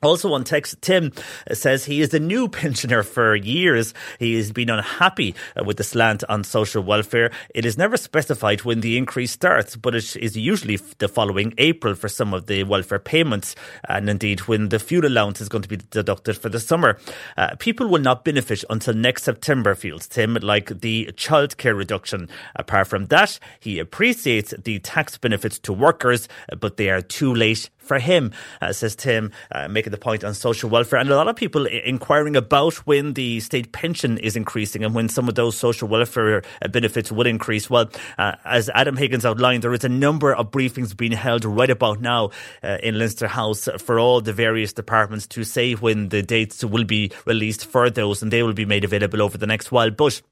S4: Also on text, Tim says he is a new pensioner for years. He has been unhappy uh, with the slant on social welfare. It is never specified when the increase starts, but it is usually the following April for some of the welfare payments, and indeed when the fuel allowance is going to be deducted for the summer. Uh, people will not benefit until next September, feels Tim, like the childcare reduction. Apart from that, he appreciates the tax benefits to workers, but they are too late for him, uh, says Tim, uh, making the point on social welfare. And a lot of people inquiring about when the state pension is increasing and when some of those social welfare uh, benefits would increase. Well, uh, as Adam Higgins outlined, there is a number of briefings being held right about now uh, in Leinster House for all the various departments to say when the dates will be released for those, and they will be made available over the next while. But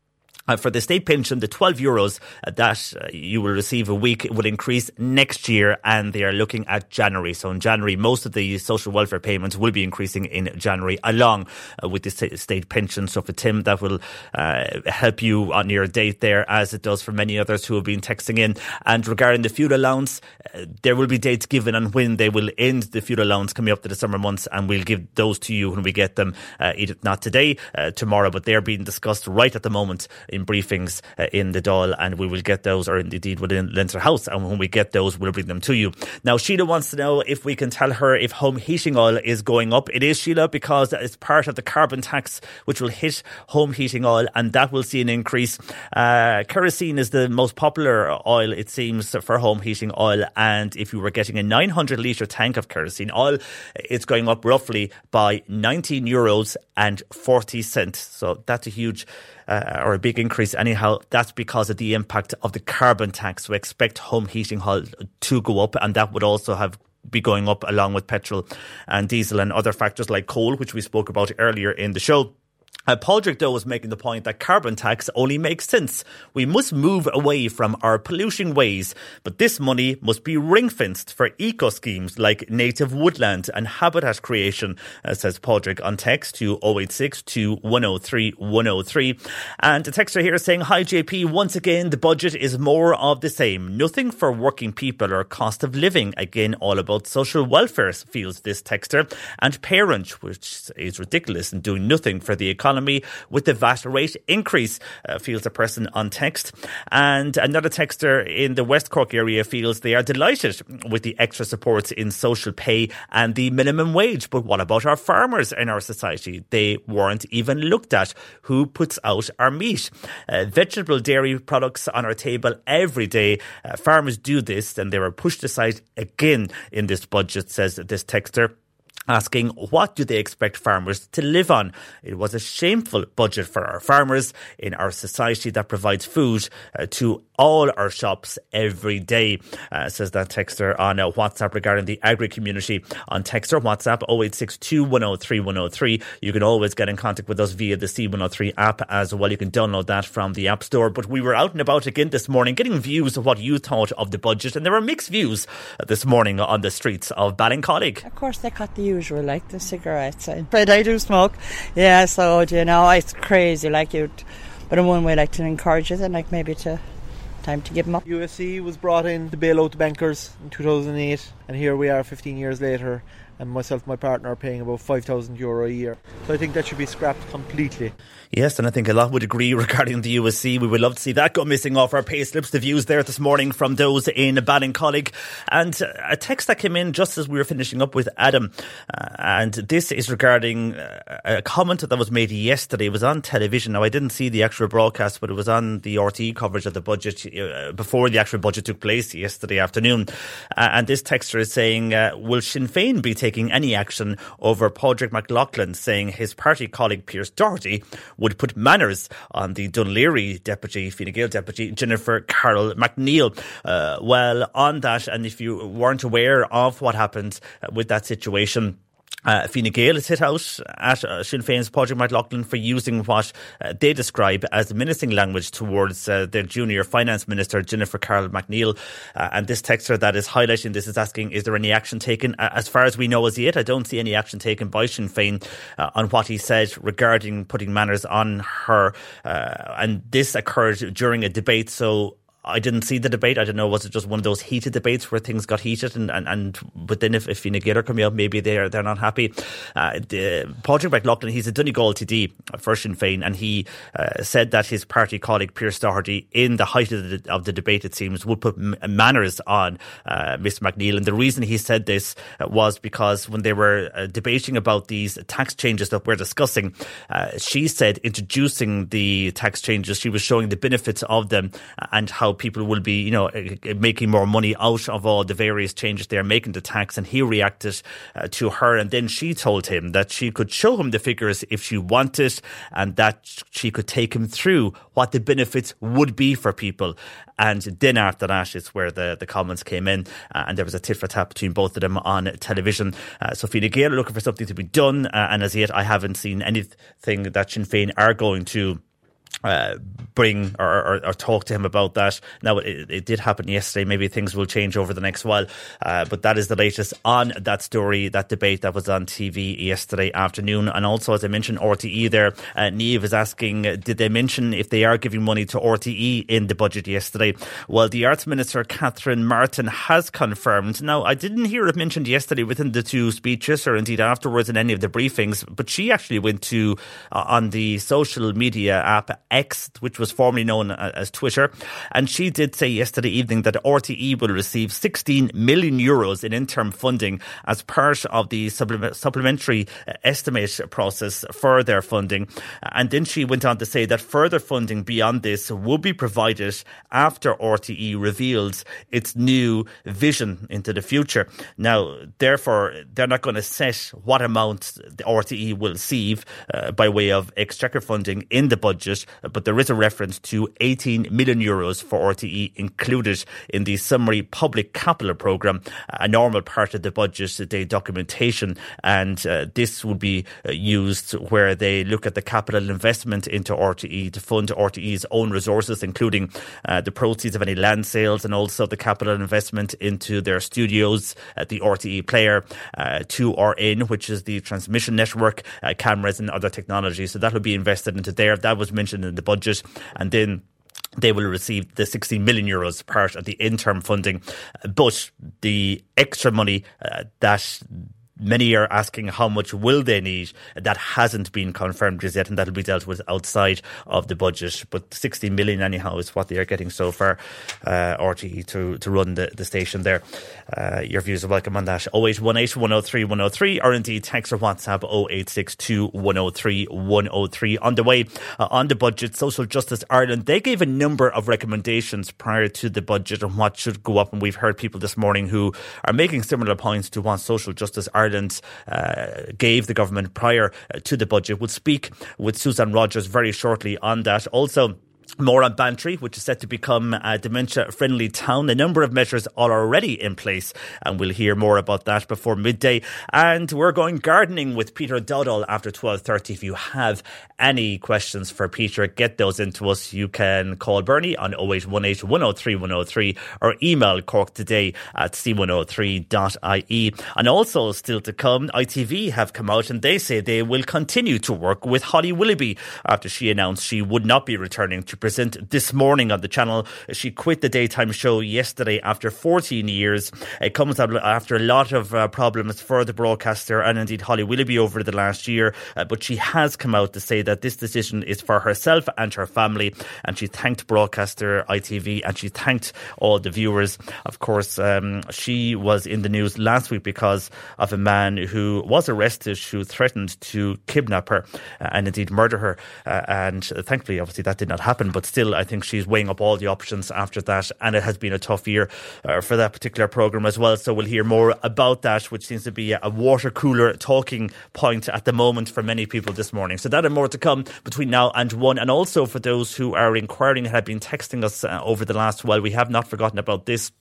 S4: uh, for the state pension, the 12 euros uh, that uh, you will receive a week will increase next year, and they are looking at January. So in January, most of the social welfare payments will be increasing in January, along uh, with the state pension. So for Tim, that will help you on your date there, as it does for many others who have been texting in. And regarding the fuel allowance, there will be dates given on when they will end the fuel allowance coming up to the summer months, and we'll give those to you when we get them. not today, tomorrow, but they're being discussed right at the moment in briefings uh, in the Dáil, and we will get those, or indeed within Leinster House. And when we get those, we'll bring them to you. Now, Sheila wants to know if we can tell her if home heating oil is going up. It is, Sheila, because it's part of the carbon tax which will hit home heating oil, and that will see an increase. Uh, kerosene is the most popular oil, it seems, for home heating oil. And if you were getting a 900 litre tank of kerosene oil, it's going up roughly by 19 euros and 40 cents. So that's a huge uh, or a big increase anyhow, that's because of the impact of the carbon tax. We expect home heating to go up, and that would also have be going up along with petrol and diesel and other factors like coal, which we spoke about earlier in the show. Uh, Padraig, though, was making the point that carbon tax only makes sense. We must move away from our polluting ways, but this money must be ring fenced for eco schemes like native woodland and habitat creation, uh, says Padraig on text to 086 to 103 103. And a texter here saying, Hi JP, once again, the budget is more of the same. Nothing for working people or cost of living. Again, all about social welfare, feels this texter. And parent, which is ridiculous and doing nothing for the economy with the VAT rate increase, uh, feels a person on text. And another texter in the West Cork area feels they are delighted with the extra supports in social pay and the minimum wage. But what about our farmers in our society? They weren't even looked at. Who puts out our meat? Uh, vegetable dairy products on our table every day. Uh, farmers do this and they were pushed aside again in this budget, says this texter asking what do they expect farmers to live on. It was a shameful budget for our farmers in our society that provides food uh, to all our shops every day, uh, says that texter on uh, WhatsApp regarding the agri community on texter WhatsApp 0862 103 103. You can always get in contact with us via the C103 app as well. You can download that from the App Store. But we were out and about again this morning getting views of what you thought of the budget, and there were mixed views this morning on the streets of Ballincollig.
S8: Of course, they cut the usual, like the cigarettes, but I do smoke. Yeah, so you know, it's crazy. Like you, but in one way, like to encourage it and like maybe to time to give them up.
S9: USC was brought in to bail out the bankers in 2008, and here we are 15 years later, and myself and my partner are paying about 5,000 euro a year. So I think that should be scrapped completely.
S4: Yes, and I think a lot would agree regarding the USC. We would love to see that go missing off our pay slips. The views there this morning from those in Ballincollig. And a text that came in just as we were finishing up with Adam. Uh, and this is regarding uh, a comment that was made yesterday. It was on television. Now, I didn't see the actual broadcast, but it was on the RTE coverage of the budget uh, before the actual budget took place yesterday afternoon. Uh, and this texter is saying, uh, Will Sinn Féin be taking taking any action over Padraig Mac Lochlainn, saying his party colleague Pearse Doherty would put manners on the Laoghaire deputy, Fine Gael deputy Jennifer Carroll MacNeill. Uh, well, on that, and if you weren't aware of what happened with that situation, uh, Fine Gael hit out at uh, Sinn Féin's Padraig Mac Lochlainn for using what uh, they describe as menacing language towards uh, their junior finance minister, Jennifer Carroll MacNeill. Uh, and this texter that is highlighting this is asking, is there any action taken? As far as we know as yet, I don't see any action taken by Sinn Féin uh, on what he said regarding putting manners on her. and this occurred during a debate. So I didn't see the debate. I don't know, was it just one of those heated debates where things got heated? And, and, and but then if, if Fine Gael are coming up, maybe they're, they're not happy. Uh, Patrick Mac Lochlainn, he's a Donegal TD for Sinn Féin, and he uh, said that his party colleague Pearse Doherty, in the height of the, of the debate, it seems, would put manners on uh, Mr. MacNeill. And the reason he said this was because when they were uh, debating about these tax changes that we're discussing, uh, she said introducing the tax changes, she was showing the benefits of them and how people will be, you know, uh, making more money out of all the various changes they're making to tax. And he reacted uh, to her, and then she told him that she could show him the figures if she wanted, and that she could take him through what the benefits would be for people. And then after that is where the, the comments came in, uh, and there was a tit for tat between both of them on television. Uh, So Fine Gael looking for something to be done, uh, and as yet I haven't seen anything that Sinn Féin are going to uh, bring or, or, or, talk to him about that. Now, it, it, did happen yesterday. Maybe things will change over the next while. Uh, but that is the latest on that story, that debate that was on TV yesterday afternoon. And also, as I mentioned, RTE there, uh, Neve is asking, did they mention if they are giving money to RTE in the budget yesterday? Well, the Arts Minister, Catherine Martin, has confirmed. Now, I didn't hear it mentioned yesterday within the two speeches or indeed afterwards in any of the briefings, but she actually went to, uh, on the social media app, X, which was formerly known as Twitter. And she did say yesterday evening that RTE will receive 16 million euros in interim funding as part of the supplementary uh, estimate process for their funding. And then she went on to say that further funding beyond this will be provided after RTE reveals its new vision into the future. Now, therefore, they're not going to set what amount the RTE will receive uh, by way of exchequer funding in the budget but there is a reference to 18 million euros for RTE included in the summary public capital programme, a normal part of the budget day documentation. And uh, this would be uh, used where they look at the capital investment into RTE to fund RTE's own resources, including uh, the proceeds of any land sales and also the capital investment into their studios, uh, the RTE player, uh, 2RN, which is the transmission network, uh, cameras and other technology. So that would be invested into there. That was mentioned in the budget, and then they will receive the 16 million euros part of the interim funding. But the extra money uh, that many are asking how much will they need. That hasn't been confirmed just yet, and that'll be dealt with outside of the budget. But 60 million, anyhow, is what they are getting so far, uh, RTE, to, to run the, the station there. Uh, your views are welcome on that. 0818 103 103, or indeed text or WhatsApp 0862 103 103. On the way, uh, on the budget, Social Justice Ireland, they gave a number of recommendations prior to the budget on what should go up. And we've heard people this morning who are making similar points to what Social Justice Ireland Ireland uh, gave the government prior uh, to the budget. We'll speak with Suzanne Rogers very shortly on that. Also, more on Bantry, which is set to become a dementia friendly town. A number of measures are already in place, and we'll hear more about that before midday. And we're going gardening with Peter Dowdall after 12.30. If you have any questions for Peter, get those into us. You can call Bernie on 0818 103 103 or email Cork today at c103.ie. And also, still to come, ITV have come out and they say they will continue to work with Holly Willoughby after she announced she would not be returning to present this morning on the channel. She quit the daytime show yesterday after 14 years. It comes after a lot of uh, problems for the broadcaster and indeed Holly Willoughby over the last year. Uh, but she has come out to say that this decision is for herself and her family. And she thanked broadcaster ITV and she thanked all the viewers. Of course, um, she was in the news last week because of a man who was arrested who threatened to kidnap her uh, and indeed murder her. Uh, and thankfully, obviously, that did not happen but still, I think she's weighing up all the options after that. And it has been a tough year uh, for that particular programme as well. So we'll hear more about that, which seems to be a water cooler talking point at the moment for many people this morning. So that and more to come between now and one. And also for those who are inquiring and have been texting us uh, over the last while, we have not forgotten about this.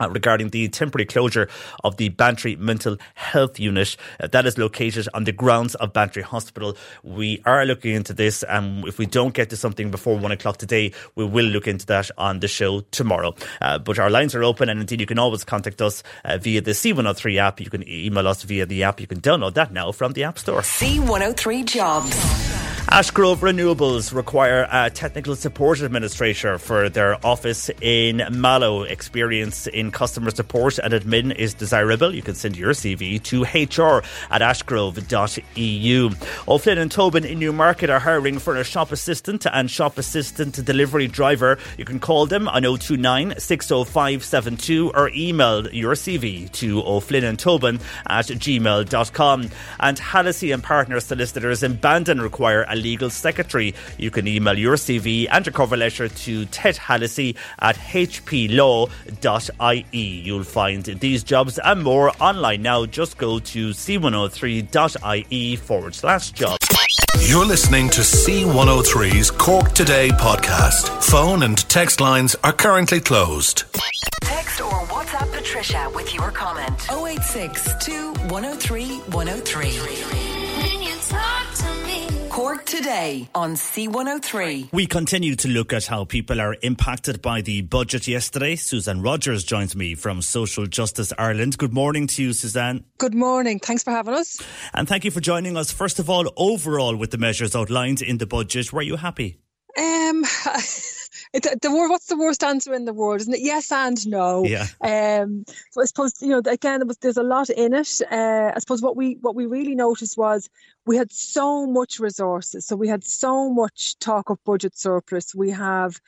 S4: Uh, regarding the temporary closure of the Bantry Mental Health Unit uh, that is located on the grounds of Bantry Hospital. We are looking into this, and if we don't get to something before one o'clock today, we will look into that on the show tomorrow. Uh, but our lines are open, and indeed, you can always contact us uh, via the C103 app. You can email us via the app. You can download that now from the App Store.
S2: C103 Jobs.
S4: Ashgrove Renewables require a technical support administrator for their office in Mallow. Experience in customer support and admin is desirable. You can send your CV to hr at ashgrove.eu. O'Flynn and Tobin in Newmarket are hiring for a shop assistant and shop assistant delivery driver. You can call them on 029 60572 or email your CV to O'Flynn and Tobin at gmail.com. And Hallisey and Partner Solicitors in Bandon require a legal secretary. You can email your CV and your cover letter to Ted Hallisey at hplaw.ie. You'll find these jobs and more online now. Just go to c103.ie forward slash job.
S1: You're listening to C103's Cork Today podcast. Phone and text lines are currently closed.
S2: Text or WhatsApp Patricia with your comment. 086 103 103. Cork Today on C103.
S4: We continue to look at how people are impacted by the budget yesterday. Suzanne Rogers joins me from Social Justice Ireland. Good morning to you, Suzanne.
S10: Good morning. Thanks for having us.
S4: And thank you for joining us. First of all, overall, with the measures outlined in the budget, were you happy?
S10: Um, it, the word, what's the worst answer in the world, isn't it? Yes and no.
S4: Yeah.
S10: Um, so I suppose you know again there was, there's a lot in it. Uh, I suppose what we what we really noticed was we had so much resources. So we had so much talk of budget surplus. We have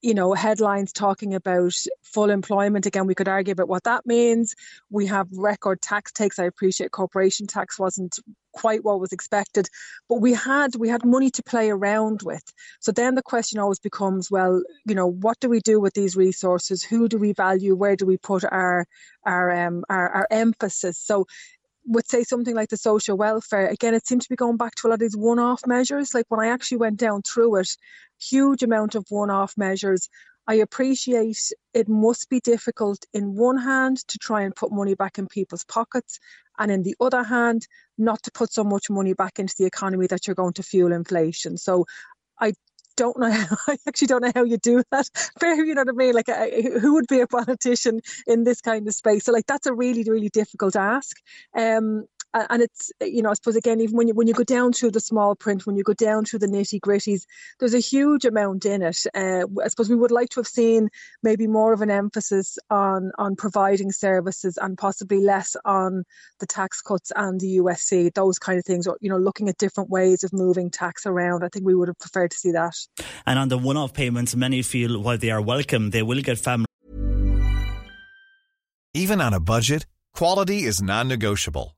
S10: you know, headlines talking about full employment. Again, we could argue about what that means. We have record tax takes. I appreciate corporation tax wasn't quite what was expected, but we had we had money to play around with. So then the question always becomes, well, you know, what do we do with these resources? Who do we value? Where do we put our our um our, our emphasis? So would say something like the social welfare, again, it seemed to be going back to a lot of these one off measures. Like when I actually went down through it, huge amount of one off measures. I appreciate it must be difficult in one hand to try and put money back in people's pockets, and in the other hand, not to put so much money back into the economy that you're going to fuel inflation. So I don't know how, I actually don't know how you do that. Fair, you know what I mean? Like, uh, who would be a politician in this kind of space? So, like, that's a really, really difficult ask. Um, and it's you know I suppose again even when you when you go down to the small print when you go down to the nitty gritties there's a huge amount in it uh, I suppose we would like to have seen maybe more of an emphasis on on providing services and possibly less on the tax cuts and the USC those kind of things or you know looking at different ways of moving tax around I think we would have preferred to see that
S4: And on the one off payments, many feel while they are welcome, they will get family.
S11: Even on a budget, quality is non-negotiable.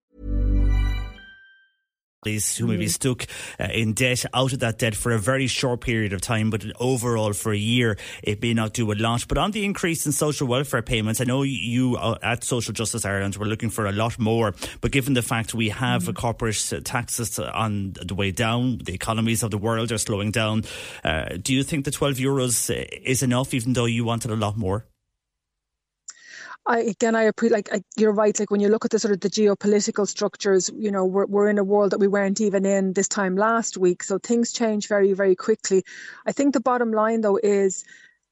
S4: These who may be stuck uh, in debt out of that debt for a very short period of time, but overall for a year it may not do a lot. But on the increase in social welfare payments, I know you uh, at Social Justice Ireland were looking for a lot more, but given the fact we have mm. corporate taxes on the way down, the economies of the world are slowing down, uh, do you think the 12 euros is enough, even though you wanted a lot more?
S10: I again, I appreciate like I, you're right. Like when you look at the sort of the geopolitical structures, you know, we're we're in a world that we weren't even in this time last week. So things change very very quickly. I think the bottom line though is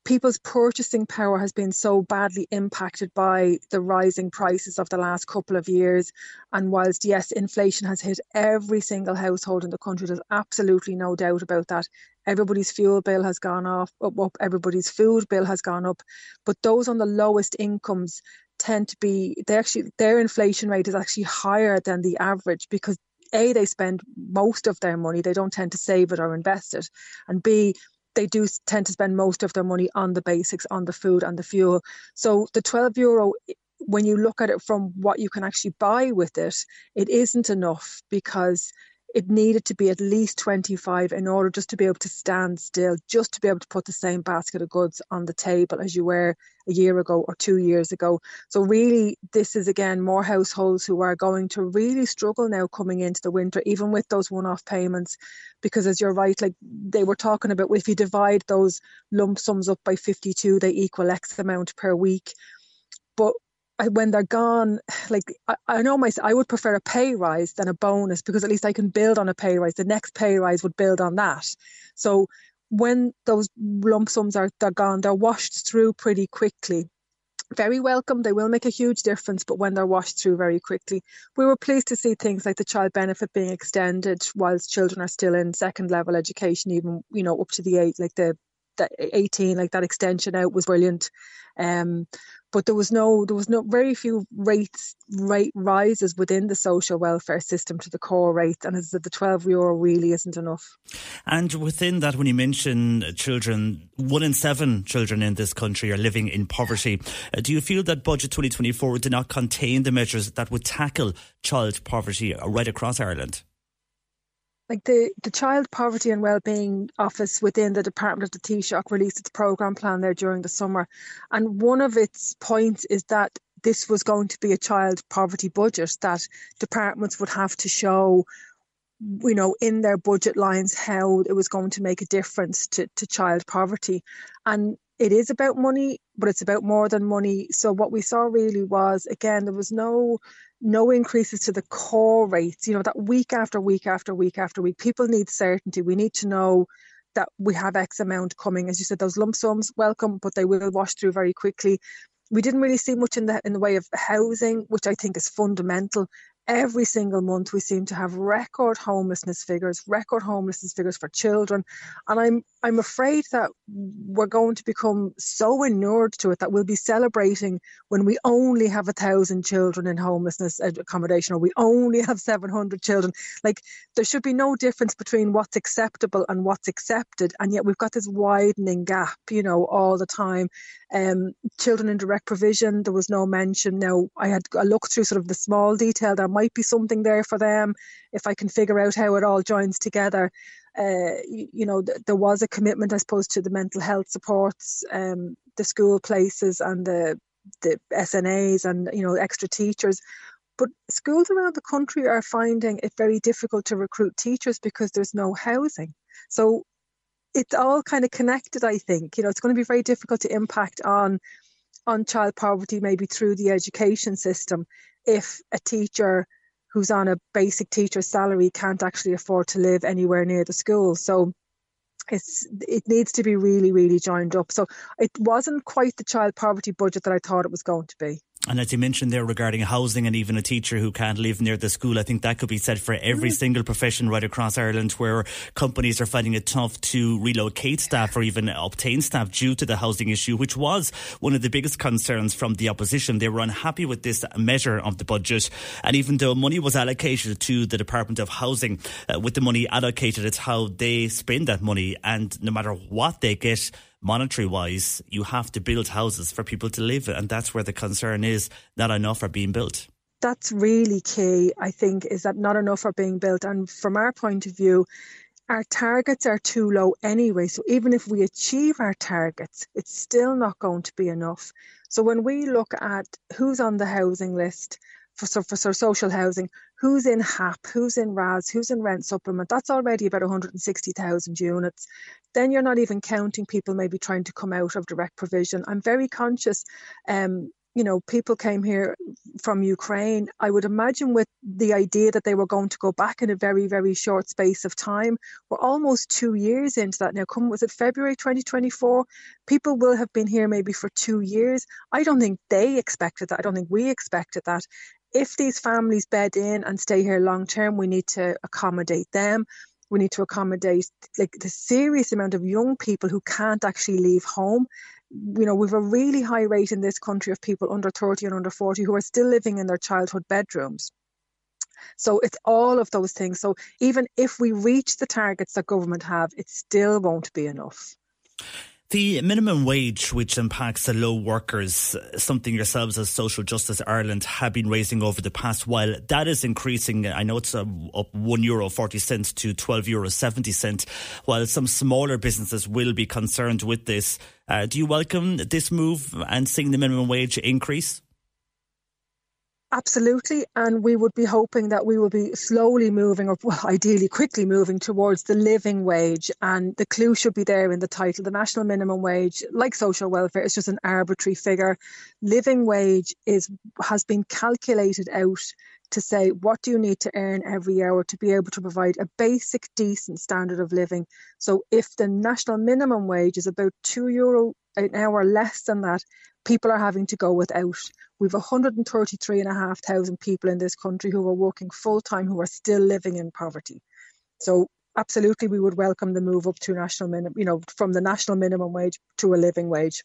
S10: people's purchasing power has been so badly impacted by the rising prices of the last couple of years. And whilst, yes, inflation has hit every single household in the country, there's absolutely no doubt about that. Everybody's fuel bill has gone off, up, up, everybody's food bill has gone up. But those on the lowest incomes tend to be, they actually, their inflation rate is actually higher than the average because a they spend most of their money they don't tend to save it or invest it and b they do tend to spend most of their money on the basics, on the food and the fuel. So the 12 euro, when you look at it from what you can actually buy with it, it isn't enough because it needed to be at least 25 in order just to be able to stand still, just to be able to put the same basket of goods on the table as you were a year ago or two years ago. So, really, this is again more households who are going to really struggle now coming into the winter, even with those one off payments. Because, as you're right, like they were talking about, if you divide those lump sums up by 52, they equal X amount per week. But when they're gone, like I, I know myself, I would prefer a pay rise than a bonus because at least I can build on a pay rise. The next pay rise would build on that. So when those lump sums are they're gone, they're washed through pretty quickly. Very welcome. They will make a huge difference, but when they're washed through very quickly, we were pleased to see things like the child benefit being extended whilst children are still in second level education, even you know up to the age like the, the 18, like that extension out was brilliant. Um, but there was no there was no very few rates rate rises within the social welfare system to the core rate and as the 12 euro really isn't enough.
S4: And within that when you mention children one in seven children in this country are living in poverty. Uh, do you feel that budget 2024 did not contain the measures that would tackle child poverty right across Ireland
S10: like the, the Child Poverty and Wellbeing Office within the Department of the Taoiseach released its programme plan there during the summer. And one of its points is that this was going to be a child poverty budget that departments would have to show you know in their budget lines how it was going to make a difference to, to child poverty and it is about money but it's about more than money so what we saw really was again there was no no increases to the core rates, you know, that week after week after week after week, people need certainty. We need to know that we have X amount coming. As you said, those lump sums, welcome, but they will wash through very quickly. We didn't really see much in the in the way of housing, which I think is fundamental every single month we seem to have record homelessness figures, record homelessness figures for children. And I'm I'm afraid that we're going to become so inured to it that we'll be celebrating when we only have a thousand children in homelessness accommodation or we only have 700 children. Like there should be no difference between what's acceptable and what's accepted. And yet we've got this widening gap, you know, all the time. Um, children in direct provision, there was no mention. Now I had a look through sort of the small detail. Might be something there for them if I can figure out how it all joins together. Uh, you, you, know, th- there was a commitment, I suppose, to the mental health supports, um, the school places, and the the SNAs, and you know, extra teachers. But schools around the country are finding it very difficult to recruit teachers because there's no housing. So it's all kind of connected i think you know it's going to be very difficult to impact on on child poverty maybe through the education system if a teacher who's on a basic teacher salary can't actually afford to live anywhere near the school. So it's it needs to be really really joined up. So it wasn't quite the child poverty budget that i thought it was going to be
S4: and as you mentioned there regarding housing and even a teacher who can't live near the school, I think that could be said for every mm. single profession right across Ireland where companies are finding it tough to relocate staff or even obtain staff due to the housing issue, which was one of the biggest concerns from the opposition. They were unhappy with this measure of the budget. And even though money was allocated to the Department of Housing, uh, with the money allocated, it's how they spend that money. And no matter what they get, monetary wise, you have to build houses for people to live. And that's where the concern is not enough are being built.
S10: That's really key, I think, is that not enough are being built. And from our point of view, our targets are too low anyway. So even if we achieve our targets, it's still not going to be enough. So when we look at who's on the housing list for, for, for social housing, who's in HAP, who's in RAS, who's in rent supplement, that's already about 160,000 units. Then you're not even counting people maybe trying to come out of direct provision. I'm very conscious. Um, you know, people came here from Ukraine. I would imagine with the idea that they were going to go back in a very, very short space of time. We're almost two years into that now. Come, was it February 2024? People will have been here maybe for two years. I don't think they expected that. I don't think we expected that if these families bed in and stay here long term, we need to accommodate them. We need to accommodate like the serious amount of young people who can't actually leave home. You know, we've a really high rate in this country of people under 30 and under 40 who are still living in their childhood bedrooms. So it's all of those things. So even if we reach the targets that government have, it still won't be enough.
S4: The minimum wage, which impacts the low workers, something yourselves as Social Justice Ireland have been raising over the past while, that is increasing. I know it's uh, up one euro forty cents to twelve euro seventy cent. While some smaller businesses will be concerned with this, uh, do you welcome this move and seeing the minimum wage increase?
S10: Absolutely. And we would be hoping that we will be slowly moving, or well, ideally quickly moving towards the living wage. And the clue should be there in the title. The national minimum wage, like social welfare, is just an arbitrary figure. Living wage is has been calculated out to say what do you need to earn every hour to be able to provide a basic decent standard of living so if the national minimum wage is about 2 euro an hour less than that people are having to go without We've 133,500 people in this country who are working full time who are still living in poverty. So absolutely we would welcome the move up to national minimum, you know, from the national minimum wage to a living wage.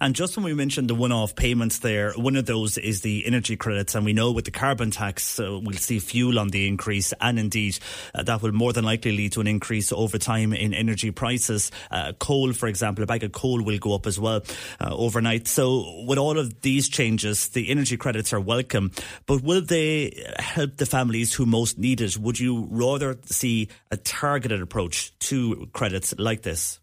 S4: And just when we mentioned the one off payments there, one of those is the energy credits. And we know with the carbon tax, uh, we'll see fuel on the increase. And indeed, uh, that will more than likely lead to an increase over time in energy prices. Uh, coal, for example, a bag of coal will go up as well uh, overnight. So, with all of these changes, the energy credits are welcome. But will they help the families who most need it? Would you rather see a targeted approach to credits like this?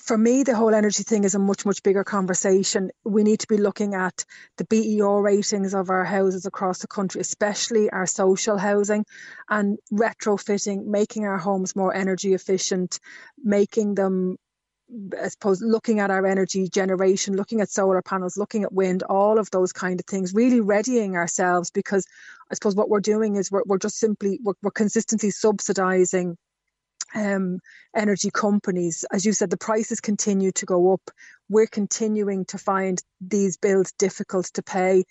S10: For me, the whole energy thing is a much, much bigger conversation. We need to be looking at the BER ratings of our houses across the country, especially our social housing, and retrofitting, making our homes more energy efficient, making them I suppose looking at our energy generation, looking at solar panels, looking at wind, all of those kind of things, really readying ourselves because I suppose what we're doing is we're, we're just simply we're, we're consistently subsidizing um, energy companies. As you said, the prices continue to go up. We're continuing to find these bills difficult to pay.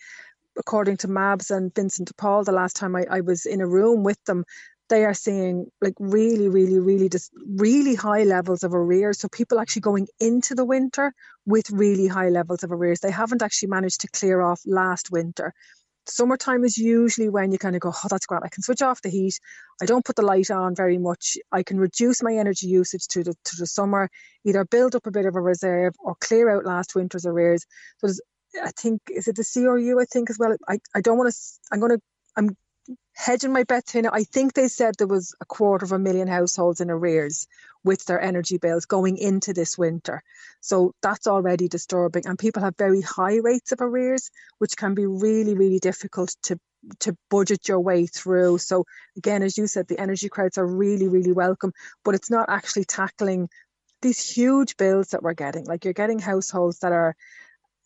S10: According to MABS and Vincent de Paul, the last time I, I was in a room with them, they are seeing like really, really, really just really high levels of arrears. So people actually going into the winter with really high levels of arrears. They haven't actually managed to clear off last winter summertime is usually when you kind of go, oh, that's great. I can switch off the heat. I don't put the light on very much. I can reduce my energy usage to the to the summer, either build up a bit of a reserve or clear out last winter's arrears. So I think is it the CRU? I think as well. I, I don't want to. I'm going to. I'm hedging my bets here. I think they said there was a quarter of a million households in arrears with their energy bills going into this winter. So that's already disturbing. And people have very high rates of arrears, which can be really, really difficult to to budget your way through. So again, as you said, the energy credits are really, really welcome, but it's not actually tackling these huge bills that we're getting. Like you're getting households that are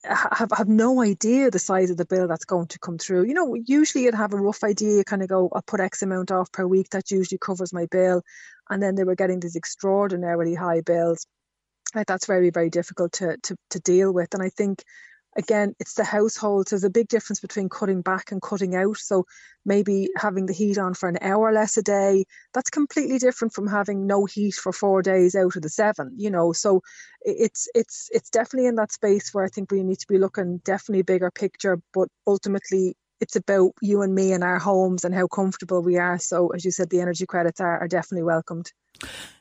S10: have have no idea the size of the bill that's going to come through. You know, usually you'd have a rough idea, you kind of go, I'll put X amount off per week, that usually covers my bill. And then they were getting these extraordinarily high bills. Like that's very, very difficult to to to deal with. And I think again, it's the households. There's a big difference between cutting back and cutting out. So maybe having the heat on for an hour less a day, that's completely different from having no heat for four days out of the seven, you know. So it's it's it's definitely in that space where I think we need to be looking definitely bigger picture, but ultimately it's about you and me and our homes and how comfortable we are. So as you said, the energy credits are, are definitely welcomed.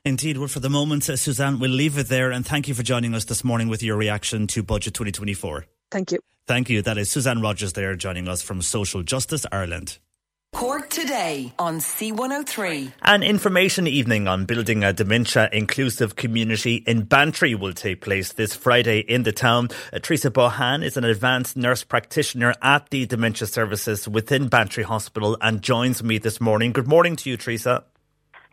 S4: Indeed. Well, for the moment, uh, Suzanne, we'll leave it there. And thank you for joining us this morning with your reaction to Budget 2024.
S10: Thank you.
S4: Thank you. That is Suzanne Rogers there joining us from Social Justice Ireland.
S2: Cork today on C103.
S4: An information evening on building a dementia inclusive community in Bantry will take place this Friday in the town. Uh, Teresa Bohan is an advanced nurse practitioner at the dementia services within Bantry Hospital and joins me this morning. Good morning to you, Teresa.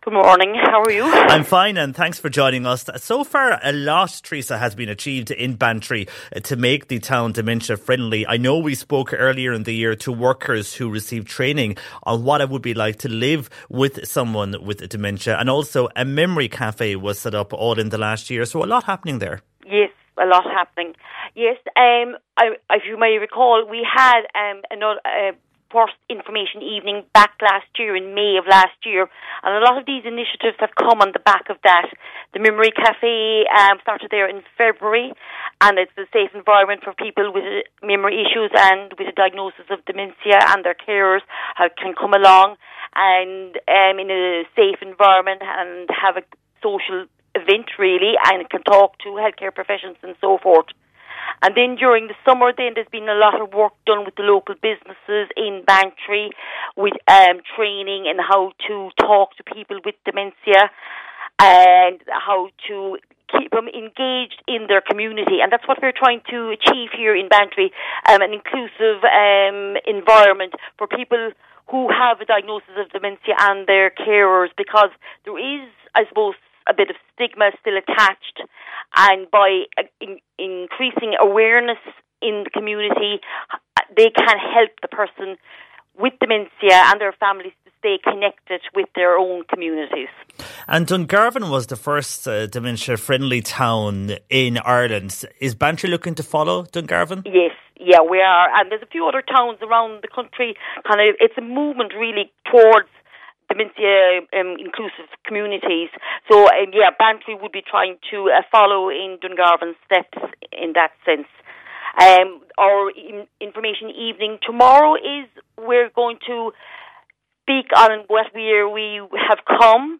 S12: Good morning. How are you?
S4: I'm fine, and thanks for joining us. So far, a lot, Teresa, has been achieved in Bantry to make the town dementia friendly. I know we spoke earlier in the year to workers who received training on what it would be like to live with someone with dementia, and also a memory cafe was set up all in the last year. So a lot happening there.
S12: Yes, a lot happening. Yes, um, I, if you may recall, we had um, another. Uh, first information evening back last year in May of last year, and a lot of these initiatives have come on the back of that. The Memory Cafe um, started there in February, and it's a safe environment for people with memory issues and with a diagnosis of dementia and their carers how can come along and um, in a safe environment and have a social event really and can talk to healthcare professionals and so forth. And then during the summer, then there's been a lot of work done with the local businesses in Bantry with um, training and how to talk to people with dementia and how to keep them engaged in their community. And that's what we're trying to achieve here in Bantry, um, an inclusive um, environment for people who have a diagnosis of dementia and their carers because there is, I suppose, a bit of stigma still attached. And by uh, in, increasing awareness in the community, they can help the person with dementia and their families to stay connected with their own communities.
S4: And Dungarvan was the first uh, dementia friendly town in Ireland. Is Bantry looking to follow Dungarvan?
S12: Yes, yeah, we are. And there's a few other towns around the country. Kind of, it's a movement really towards dementia um, inclusive communities. So, um, yeah, Bantry would be trying to uh, follow in Dungarvan's steps in that sense. Um, our in- information evening tomorrow is we're going to speak on what we we have come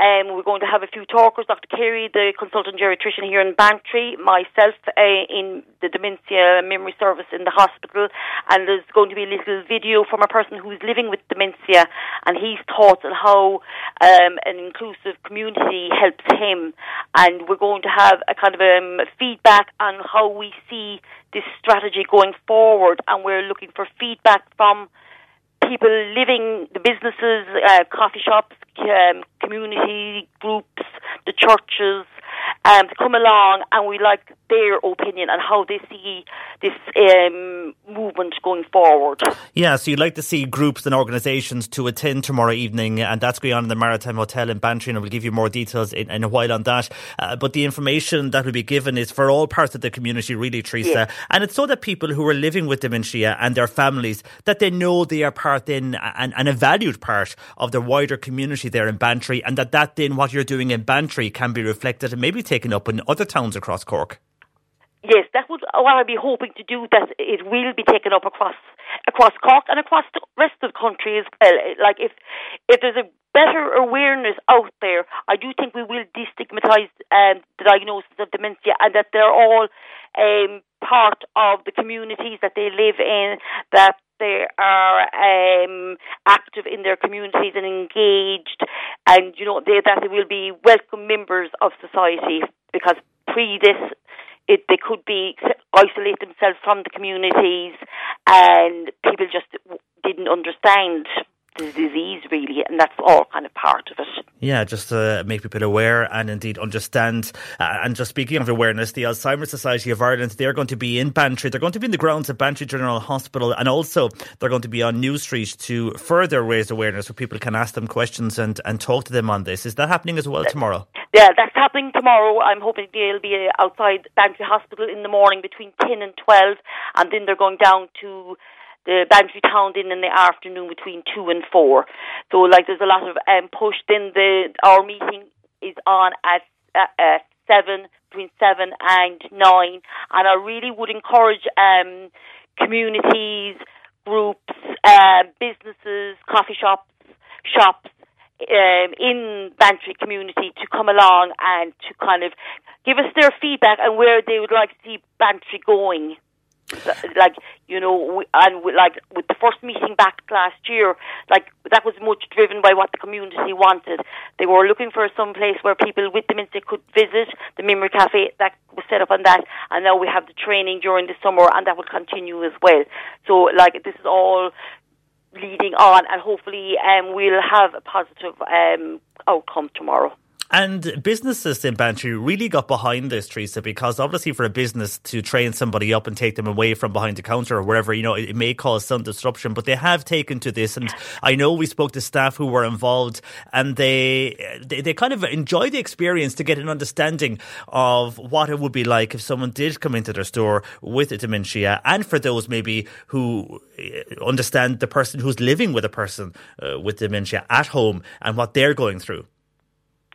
S12: um, we're going to have a few talkers, Dr. Carey, the consultant geriatrician here in Bantry, myself uh, in the dementia memory service in the hospital, and there's going to be a little video from a person who's living with dementia and his thoughts on how um, an inclusive community helps him. And we're going to have a kind of um, feedback on how we see this strategy going forward, and we're looking for feedback from people living, the businesses, uh, coffee shops, um, community groups, the churches, um, to come along and we like their opinion on how they see this um, movement going forward.
S4: Yeah, so you'd like to see groups and organisations to attend tomorrow evening, and that's going on in the Maritime Hotel in Bantry, and we'll give you more details in, in a while on that. Uh, but the information that will be given is for all parts of the community, really, Teresa,
S12: Yeah.
S4: and it's so that people who are living with dementia and their families that they know they are part in and, and a valued part of the wider community there in Bantry, and that that then what you're doing in Bantry can be reflected and maybe taken up in other towns across Cork.
S12: Yes, that was what I'd be hoping to do. That it will be taken up across across Cork and across the rest of the country as well. Like if if there's a better awareness out there, I do think we will destigmatise um, the diagnosis of dementia and that they're all um, part of the communities that they live in. That they are um, active in their communities and engaged, and you know they, that they will be welcome members of society because pre this it, they could be isolate themselves from the communities, and people just didn't understand the disease really, and that's all kind of part of it.
S4: Yeah, just to make people aware and indeed understand. Uh, and just speaking of awareness, the Alzheimer's Society of Ireland, they're going to be in Bantry. They're going to be in the grounds of Bantry General Hospital, and also they're going to be on New Street to further raise awareness so people can ask them questions and, and talk to them on this. Is that happening as well tomorrow?
S12: Yeah, that's happening tomorrow. I'm hoping they'll be uh, outside Bantry Hospital in the morning between 10 and 12, and then they're going down to the Bantry Town Inn in the afternoon between 2 and 4. So, like, there's a lot of um, push. Then the our meeting is on at, 7, between 7 and 9, and I really would encourage um, communities, groups, uh, businesses, coffee shops, shops, um, in Bantry community to come along and to kind of give us their feedback and where they would like to see Bantry going. Like you know, we, and we, like with the first meeting back last year, like that was much driven by what the community wanted. They were looking for some place where people with dementia could visit. The memory cafe that was set up on that, and now we have the training during the summer, and that will continue as well. So, like this is all leading on, and hopefully, um, we'll have a positive um, outcome tomorrow.
S4: And businesses in Bantry really got behind this, Teresa, because obviously for a business to train somebody up and take them away from behind the counter or wherever, you know, it, it may cause some disruption, but they have taken to this. And I know we spoke to staff who were involved and they, they, they kind of enjoy the experience to get an understanding of what it would be like if someone did come into their store with dementia and for those maybe who uh, understand the person who's living with a person uh, with dementia at home and what they're going through.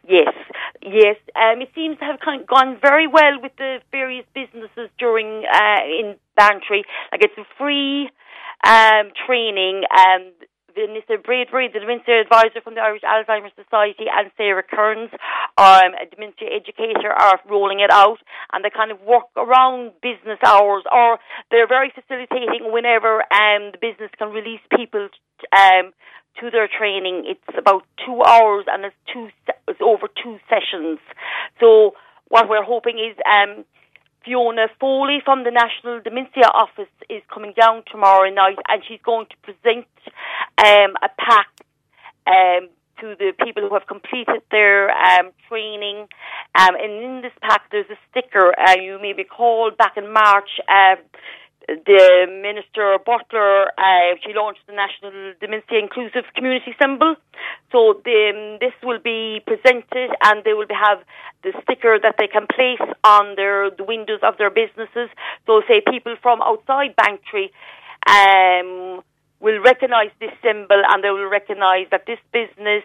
S12: Yes, yes. Um, it seems to have kind of gone very well with the various businesses during uh, in Bantry. Like it's a free um, training. Um, Vanessa Braidbury, the dementia advisor from the Irish Alzheimer's Society, and Sarah Kearns, um, a dementia educator, are rolling it out, and they kind of work around business hours, or they're very facilitating whenever um, the business can release people um, to their training. It's about two hours, and it's two it's over two sessions. So what we're hoping is. Um, Fiona Foley from the National Dementia Office is coming down tomorrow night and she's going to present um, a pack um, to the people who have completed their um, training. Um, and in this pack, there's a sticker. Uh, you may recall back in March, uh, the Minister Butler, uh, she launched the National Dementia Inclusive Community Symbol. So the, um, this will be presented and they will have the sticker that they can place on their the windows of their businesses. So say people from outside Bantry um, will recognise this symbol and they will recognise that this business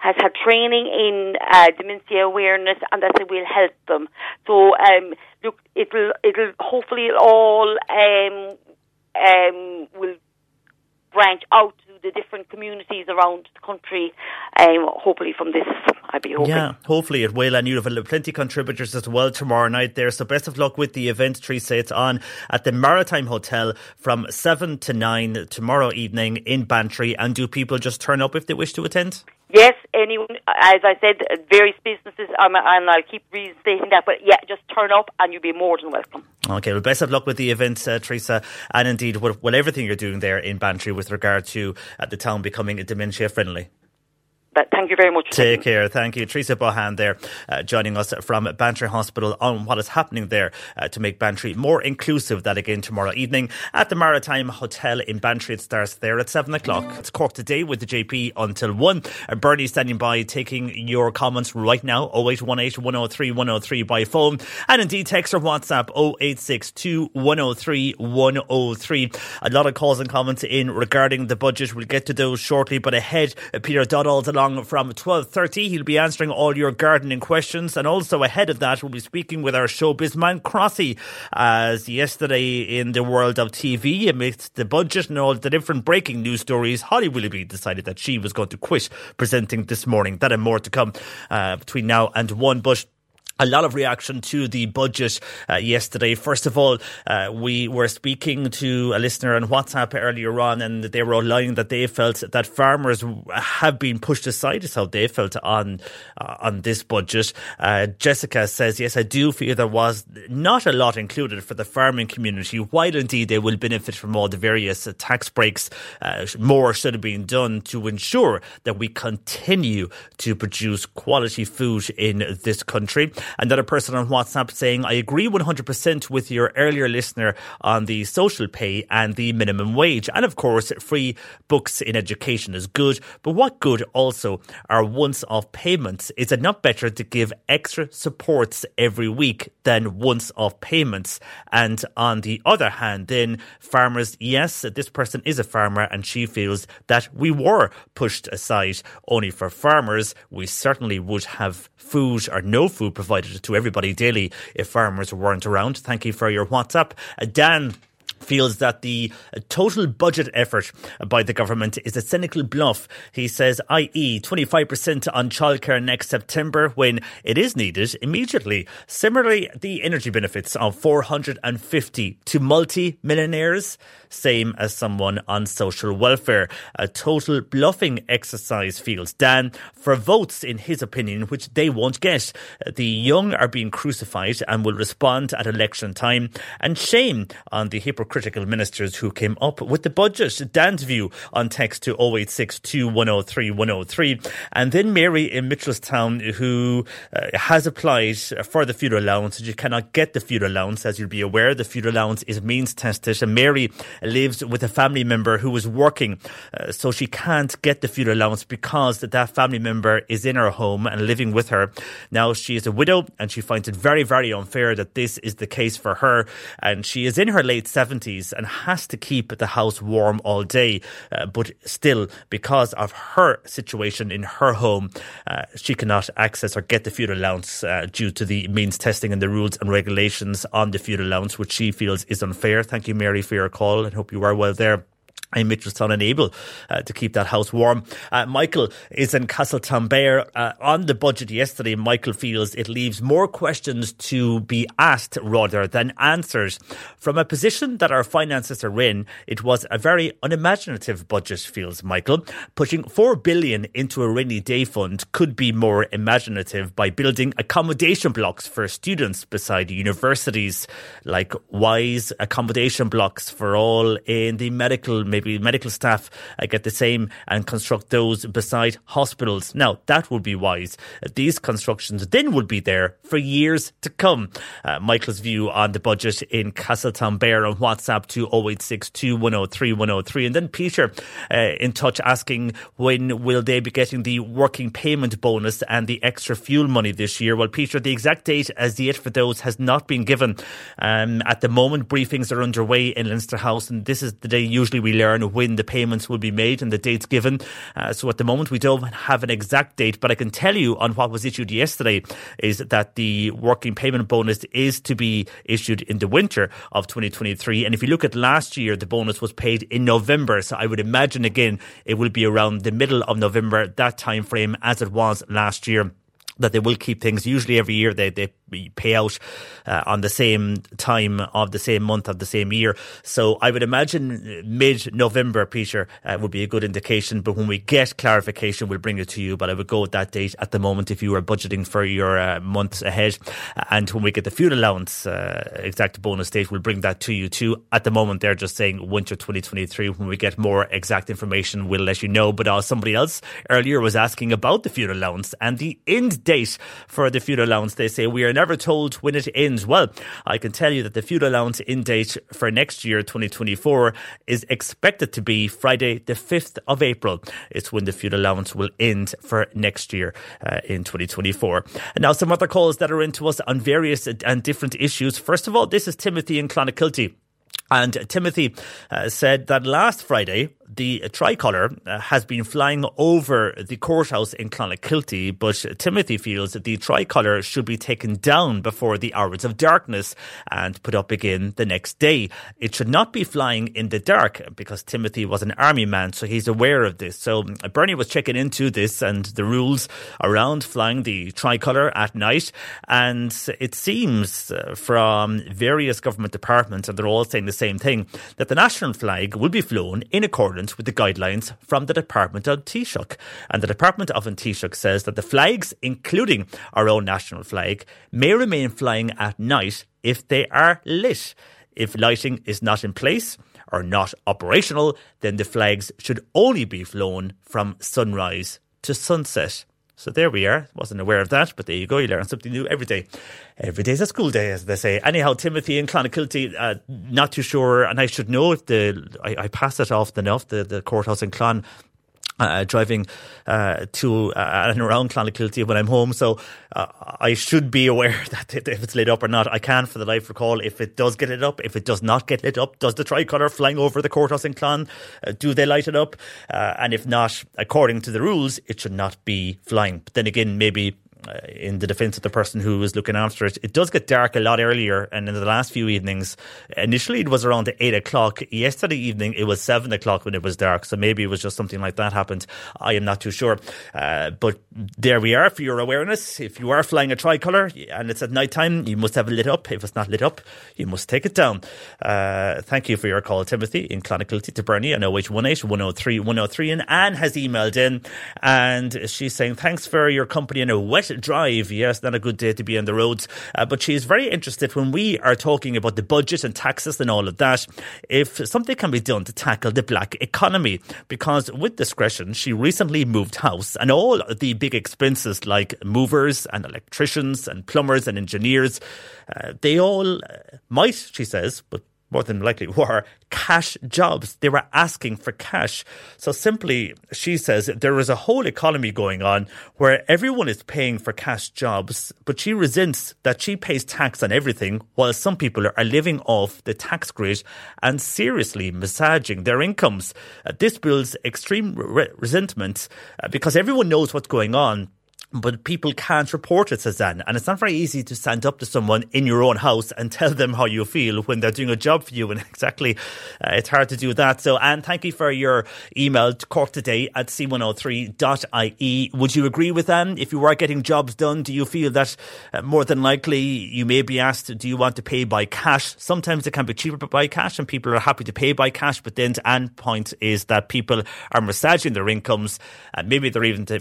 S12: has had training in uh, dementia awareness and that it will help them. So um, look, it'll it'll hopefully it all um, um, will branch out to the different communities around the country. Um, hopefully, from this, I'd be hoping.
S4: Yeah, hopefully it will. And you have plenty of contributors as well tomorrow night there. So best of luck with the event. Teresa, it's on at the Maritime Hotel from seven to nine tomorrow evening in Bantry. And do people just turn up if they wish to attend?
S12: Anyone, as I said, various businesses, and I'll keep restating that, but yeah, just turn up and you'll be more than welcome.
S4: Okay, well, best of luck with the event, uh, Teresa, and indeed with, with, everything you're doing there in Bantry with regard to uh, the town becoming dementia friendly.
S12: But thank you very much.
S4: Take care. Thank you. Teresa Bohan there uh, joining us from Bantry Hospital on what is happening there uh, to make Bantry more inclusive. That again tomorrow evening at the Maritime Hotel in Bantry. It starts there at 7 o'clock. It's Cork today with the JP until 1. Uh, Bernie standing by taking your comments right now 0818 103 103 by phone and indeed text or WhatsApp 0862 103 103. A lot of calls and comments in regarding the budget. We'll get to those shortly, but ahead, Peter Dowdall's along along from 12.30. He'll be answering all your gardening questions. And also ahead of that, we'll be speaking with our showbiz man, Crossy, as yesterday in the world of TV, amidst the budget and all the different breaking news stories, Holly Willoughby decided that she was going to quit presenting this morning. That and more to come uh, between now and one. But a lot of reaction to the budget uh, yesterday. First of all, uh, we were speaking to a listener on WhatsApp earlier on, and they were outlining that they felt that farmers have been pushed aside. Is how they felt on uh, on this budget. Uh, Jessica says, "Yes, I do feel there was not a lot included for the farming community. While indeed they will benefit from all the various tax breaks, uh, more should have been done to ensure that we continue to produce quality food in this country." Another person on WhatsApp saying, I agree 100% with your earlier listener on the social pay and the minimum wage. And of course, free books in education is good. But what good also are once off payments? Is it not better to give extra supports every week than once off payments? And on the other hand, then farmers, yes, this person is a farmer and she feels that we were pushed aside only for farmers. We certainly would have food or no food provided to everybody daily if farmers weren't around. Thank you for your WhatsApp. Uh, Dan feels that the total budget effort by the government is a cynical bluff. He says, i.e., 25% on childcare next September when it is needed immediately. Similarly, the energy benefits of 450 to multi-millionaires, same as someone on social welfare. A total bluffing exercise, feels Dan, for votes, in his opinion, which they won't get. The young are being crucified and will respond at election time. And shame on the hypocrite critical ministers who came up with the budget. Dan's view on text to 0862 103 103. And then Mary in Mitchelstown, who uh, has applied for the food allowance. You cannot get the food allowance, as you'll be aware. The food allowance is means tested. And Mary lives with a family member who is working, uh, so she can't get the food allowance because that family member is in her home and living with her. Now she is a widow and she finds it very, very unfair that this is the case for her. And she is in her late 70s 70s and has to keep the house warm all day. Uh, but still, because of her situation in her home, uh, she cannot access or get the food allowance uh, due to the means testing and the rules and regulations on the food allowance, which she feels is unfair. Thank you, Mary, for your call and hope you are well there. In Mitchelstown unable uh, to keep that house warm. Uh, Michael is in Castletownbere. Uh, on the budget yesterday, Michael feels it leaves more questions to be asked rather than answers. From a position that our finances are in, it was a very unimaginative budget, feels Michael. Putting four billion into a rainy day fund could be more imaginative by building accommodation blocks for students beside universities, like wise accommodation blocks for all in the medical, maybe medical staff uh, get the same and construct those beside hospitals. Now, that would be wise. These constructions then would be there for years to come. Uh, Michael's view on the budget in Castletownbere on WhatsApp to 0862 103 103. And then Peter uh, in touch asking when will they be getting the working payment bonus and the extra fuel money this year? Well, Peter, the exact date as yet for those has not been given. Um, at the moment, briefings are underway in Leinster House, and this is the day usually we learn when the payments will be made and the dates given. Uh, so at the moment, we don't have an exact date, but I can tell you on what was issued yesterday is that the working payment bonus is to be issued in the winter of 2023. And if you look at last year, the bonus was paid in November. So I would imagine again, it will be around the middle of November, that time frame as it was last year that they will keep things. Usually every year they, they pay out uh, on the same time of the same month of the same year. So I would imagine mid November, Peter, uh, would be a good indication. But when we get clarification, we'll bring it to you. But I would go with that date at the moment if you are budgeting for your uh, months ahead. And when we get the fuel allowance uh, exact bonus date, we'll bring that to you too. At the moment, they're just saying winter 2023. When we get more exact information, we'll let you know. But uh, somebody else earlier was asking about the fuel allowance and the end date for the fuel allowance. They say we are never told when it ends. Well, I can tell you that the fuel allowance end date for next year, 2024, is expected to be Friday, the 5th of April. It's when the fuel allowance will end for next year uh, in 2024. And now, some other calls that are into us on various and different issues. First of all, this is Timothy in Clonakilty. And Timothy uh, said that last Friday, the tricolour uh, has been flying over the courthouse in Clonakilty, but Timothy feels that the tricolour should be taken down before the hours of darkness and put up again the next day. It should not be flying in the dark because Timothy was an army man, so he's aware of this. So Bernie was checking into this and the rules around flying the tricolour at night, and it seems uh, from various government departments, and they're all saying the same thing, that the national flag will be flown in accordance with the guidelines from the Department of Taoiseach. And the Department of Taoiseach says that the flags, including our own national flag, may remain flying at night if they are lit. If lighting is not in place, or not operational, then the flags should only be flown from sunrise to sunset. So there we are. Wasn't aware of that, but there you go. You learn something new every day. Every day's a school day, as they say. Anyhow, Timothy in Clonakilty, uh, not too sure, and I should know if the I, I pass it often enough. The the courthouse in Clon uh, driving uh, to uh, and around Clonakilty when I'm home. So uh, I should be aware that if it's lit up or not. I can, for the life recall, if it does get lit up. If it does not get lit up, does the tricolour flying over the courthouse in Clon, uh, do they light it up? Uh, and if not, according to the rules, it should not be flying. But then again, maybe in the defence of the person who was looking after it, it does get dark a lot earlier. And in the last few evenings, initially it was around eight o'clock. Yesterday evening it was seven o'clock when it was dark. So maybe it was just something like that happened. I am not too sure. Uh, but there we are for your awareness. If you are flying a tricolour and it's at night time, you must have it lit up. If it's not lit up, you must take it down. Uh, thank you for your call, Timothy, in Clonakilty to Bernie on 0818 103 103. And Anne has emailed in and she's saying, thanks for your company in a wet drive. Yes, not a good day to be on the roads. Uh, but she's very interested when we are talking about the budget and taxes and all of that, if something can be done to tackle the black economy. Because with discretion, she recently moved house and all the big expenses like movers and electricians and plumbers and engineers, uh, they all uh, might, she says, but more than likely were cash jobs. They were asking for cash. So simply, she says there is a whole economy going on where everyone is paying for cash jobs, but she resents that she pays tax on everything while some people are living off the tax grid and seriously massaging their incomes. Uh, this builds extreme re- resentment uh, because everyone knows what's going on but people can't report it, says Dan. And it's not very easy to stand up to someone in your own house and tell them how you feel when they're doing a job for you. And exactly, uh, it's hard to do that. So, Anne, thank you for your email to Cork today at c103.ie. Would you agree with Anne? If you are getting jobs done, do you feel that uh, more than likely you may be asked, do you want to pay by cash? Sometimes it can be cheaper by cash and people are happy to pay by cash. But then Anne's point is that people are massaging their incomes and maybe they're even to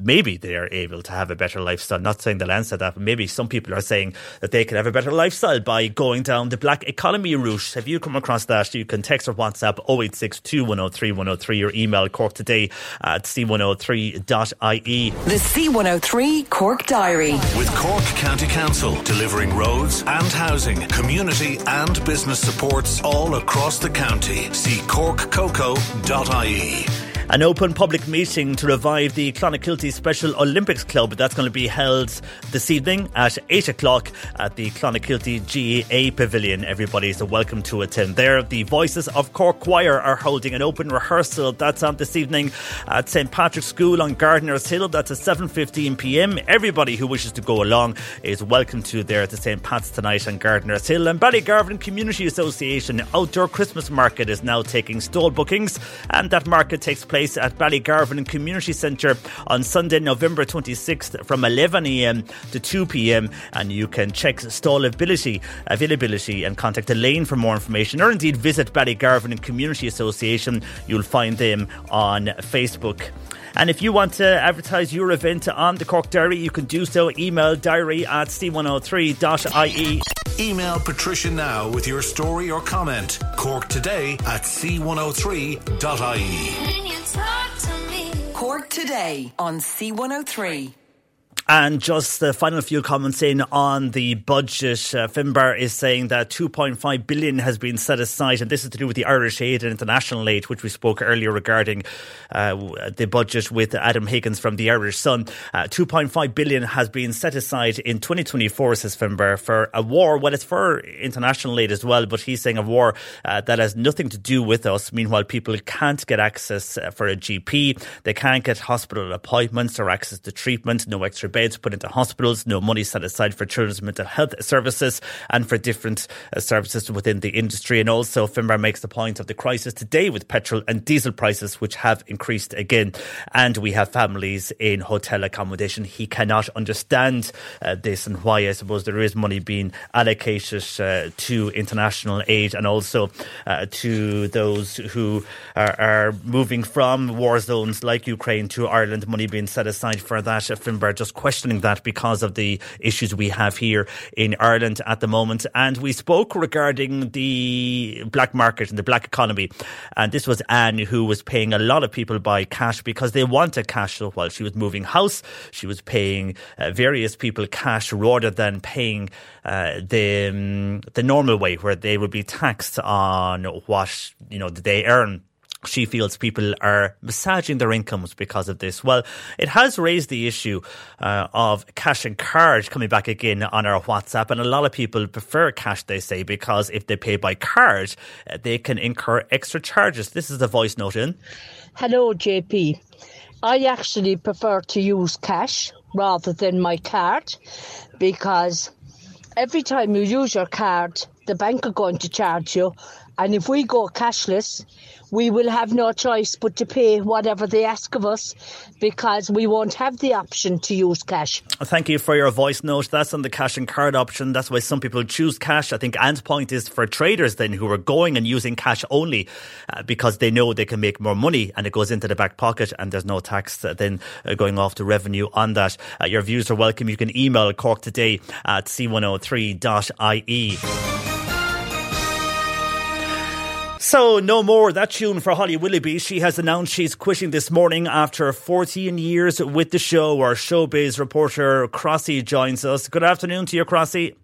S4: maybe they are able to have a better lifestyle. Not saying the land said that, but maybe some people are saying that they could have a better lifestyle by going down the black economy route. Have you come across that? You can text or WhatsApp 0862 103 103 or email Cork today at c103.ie.
S2: The C103 Cork Diary.
S1: With Cork County Council delivering roads and housing, community and business supports all across the county. See corkcoco.ie.
S4: An open public meeting to revive the Clonakilty Special Olympics Club. That's going to be held this evening at 8 o'clock at the Clonakilty GAA Pavilion. Everybody is welcome to attend there. The Voices of Cork Choir are holding an open rehearsal. That's on this evening at St. Patrick's School on Gardiners Hill. That's at 7.15pm. Everybody who wishes to go along is welcome to there at the St. Pat's tonight on Gardiners Hill. And Ballygarvan Community Association Outdoor Christmas Market is now taking stall bookings and that market takes place place at Ballygarvan Community Centre on Sunday, November 26th from 11am to 2pm. And you can check stall availability, availability and contact Elaine for more information or indeed visit Ballygarvan Community Association. You'll find them on Facebook. And if you want to advertise your event on the Cork Diary, you can do so. Email diary at c103.ie.
S1: Email Patricia now with your story or comment. Cork today at c103.ie.
S2: Cork today on C103.
S4: And just the final few comments in on the budget. Uh, Finbar is saying that 2.5 billion has been set aside, and this is to do with the Irish aid and international aid, which we spoke earlier regarding uh, the budget with Adam Higgins from the Irish Sun. Uh, 2.5 billion has been set aside in 2024, says Finbar, for a war. Well, it's for international aid as well, but he's saying a war uh, that has nothing to do with us. Meanwhile, people can't get access uh, for a GP, they can't get hospital appointments or access to treatment, no extra beds put into hospitals, no money set aside for children's mental health services and for different uh, services within the industry. And also, Finbar makes the point of the crisis today with petrol and diesel prices, which have increased again. And we have families in hotel accommodation. He cannot understand uh, this and why I suppose there is money being allocated uh, to international aid and also uh, to those who are, are, moving from war zones like Ukraine to Ireland, money being set aside for that. Finbar just questioning that because of the issues we have here in Ireland at the moment. And we spoke regarding the black market and the black economy. And this was Anne who was paying a lot of people by cash because they wanted cash. While she was moving house, she was paying uh, various people cash rather than paying uh, the um, the normal way where they would be taxed on what you know they earn she feels people are massaging their incomes because of this. Well, it has raised the issue uh, of cash and card coming back again on our WhatsApp, and a lot of people prefer cash, they say, because if they pay by card, uh, they can incur extra charges. This is the voice note in.
S13: Hello, JP. I actually prefer to use cash rather than my card because every time you use your card, the bank are going to charge you. And if we go cashless, we will have no choice but to pay whatever they ask of us because we won't have the option to use cash.
S4: Thank you for your voice note. That's on the cash and card option. That's why some people choose cash. I think Anne's point is for traders then who are going and using cash only uh, because they know they can make more money and it goes into the back pocket and there's no tax uh, then uh, going off to revenue on that. Your views are welcome. You can email Cork today at c103.ie. So, no more that tune for Holly Willoughby. She has announced she's quitting this morning after 14 years with the show. Our showbiz reporter Crossy joins us. Good afternoon to you, Crossy.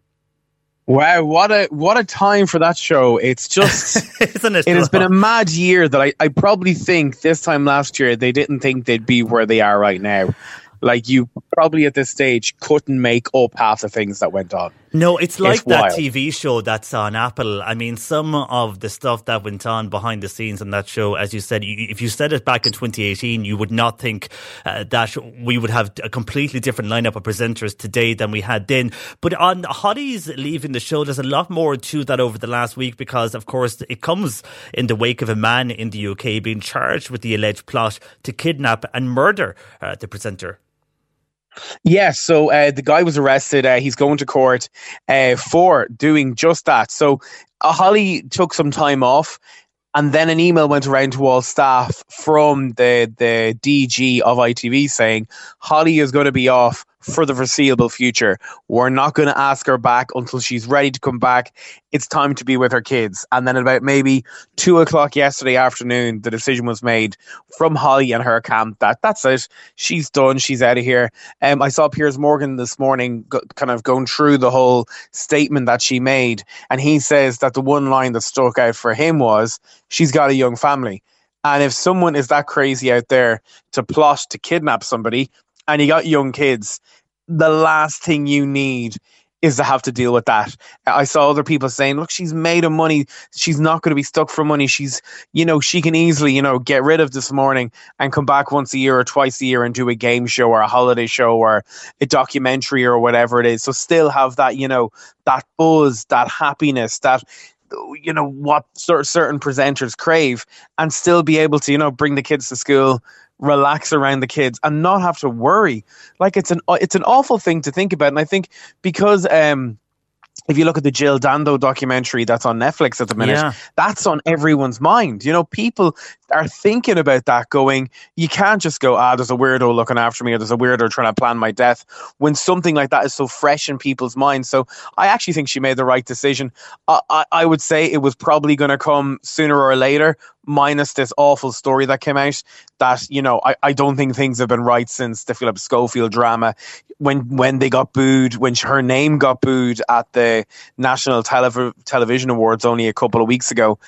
S14: Wow, what a what a time for that show. It's just
S4: isn't it?
S14: It has been a mad year that I, I probably think this time last year they didn't think they'd be where they are right now. Like you probably at this stage couldn't make up half the things that went on.
S4: No, it's like
S14: It's
S4: that
S14: wild.
S4: TV show that's on Apple. I mean, some of the stuff that went on behind the scenes on that show, as you said, you, if you said it back in 2018, you would not think uh, that we would have a completely different lineup of presenters today than we had then. But on Holly's leaving the show, there's a lot more to that over the last week because, of course, it comes in the wake of a man in the UK being charged with the alleged plot to kidnap and murder uh, the presenter.
S14: Yes, so uh, the guy was arrested. Uh, he's going to court uh, for doing just that. So uh, Holly took some time off, and then an email went around to all staff from the the DG of ITV saying Holly is going to be off for the foreseeable future. We're not going to ask her back until she's ready to come back. It's time to be with her kids. And then about maybe two o'clock yesterday afternoon, the decision was made from Holly and her camp that that's it. She's done. She's out of here. Um, I saw Piers Morgan this morning, go, kind of going through the whole statement that she made, and he says that the one line that stuck out for him was, "She's got a young family." And if someone is that crazy out there to plot to kidnap somebody, and you got young kids, the last thing you need is to have to deal with that. I saw other people saying, look, she's made of money. She's not going to be stuck for money. She's, you know, she can easily, you know, get rid of this morning and come back once a year or twice a year and do a game show or a holiday show or a documentary or whatever it is. So still have that, you know, that buzz, that happiness, that you know what certain presenters crave and still be able to you know bring the kids to school relax around the kids and not have to worry like it's an it's an awful thing to think about and i think because um if you look at the Jill Dando documentary that's on Netflix at the minute,
S4: Yeah.
S14: that's on everyone's mind. You know, people are thinking about that going, you can't just go, ah, there's a weirdo looking after me or there's a weirdo trying to plan my death when something like that is so fresh in people's minds. So I actually think she made the right decision. I, I, I would say it was probably going to come sooner or later, minus this awful story that came out that, you know, I, I don't think things have been right since the Philip Schofield drama when when they got booed, when her name got booed at the National Telev- Television Awards only a couple of weeks ago.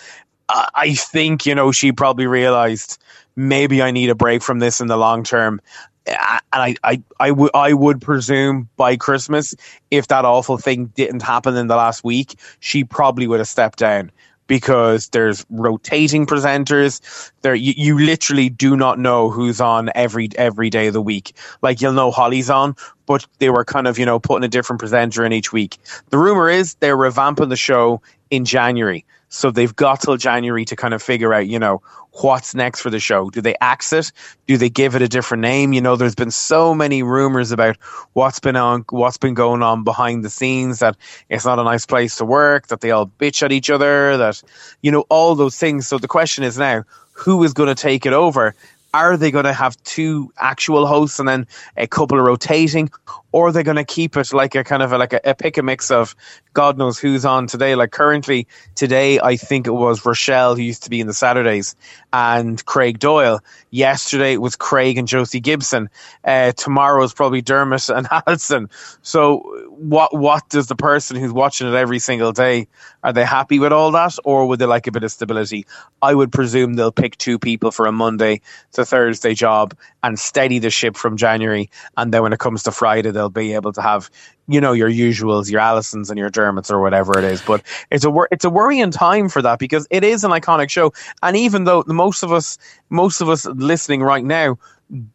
S14: I, think you know she probably realized maybe I need a break from this in the long term. And I, I, I would, I would presume by Christmas, if that awful thing didn't happen in the last week, she probably would have stepped down because there's rotating presenters. There, you, you literally do not know who's on every every day of the week. Like you'll know Holly's on, but they were kind of you know putting a different presenter in each week. The rumor is they're revamping the show in January, so they've got till January to kind of figure out you know what's next for the show. Do they axe it? Do they give it a different name? You know, there's been so many rumors about what's been on, what's been going on behind the scenes. That it's not a nice place to work. That they all bitch at each other. That you know all those things. So the question is now, who is going to take it over? Are they going to have two actual hosts and then a couple of rotating, or are they going to keep it like a kind of a, like a, a pick a mix of God knows who's on today? Like currently today, I think it was Rochelle who used to be in the Saturdays and Craig Doyle. Yesterday it was Craig and Josie Gibson. Uh, tomorrow is probably Dermot and Alison. So what what does the person who's watching it every single day are they happy with all that, or would they like a bit of stability? I would presume they'll pick two people for a Monday to Thursday job and steady the ship from January, and then when it comes to Friday, they'll be able to have you know your usuals, your Alisons and your Dermots or whatever it is. But it's a wor- it's a worrying time for that because it is an iconic show, and even though most of us most of us listening right now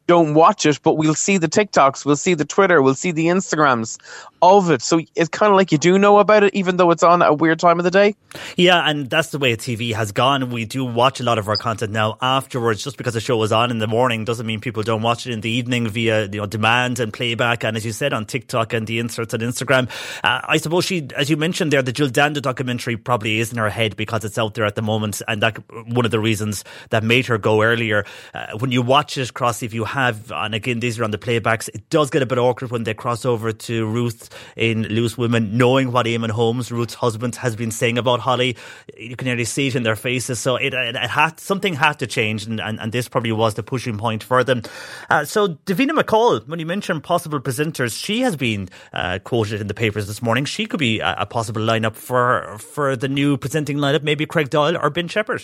S14: don't watch it, but we'll see the TikToks, we'll see the Twitter, we'll see the Instagrams of it. So it's kind of like you do know about it, even though it's on at a weird time of the day.
S4: Yeah, and that's the way TV has gone. We do watch a lot of our content now afterwards. Just because the show was on in the morning doesn't mean people don't watch it in the evening via you know demand and playback. And as you said on TikTok and the inserts on Instagram, uh, I suppose she, as you mentioned there, the Jill Dando documentary probably is in her head because it's out there at the moment, and that one of the reasons that made her go earlier. Uh, when you watch it, If you have, and again these are on the playbacks, it does get a bit awkward when they cross over to Ruth in Loose Women, knowing what Eamonn Holmes, Ruth's husband, has been saying about Holly. You can nearly see it in their faces. So it, it, it had something had to change, and, and, and this probably was the pushing point for them. Uh, so Davina McCall, when you mentioned possible presenters, she has been uh, quoted in the papers this morning. She could be a, a possible lineup for for the new presenting lineup, maybe Craig Doyle or Ben Shephard.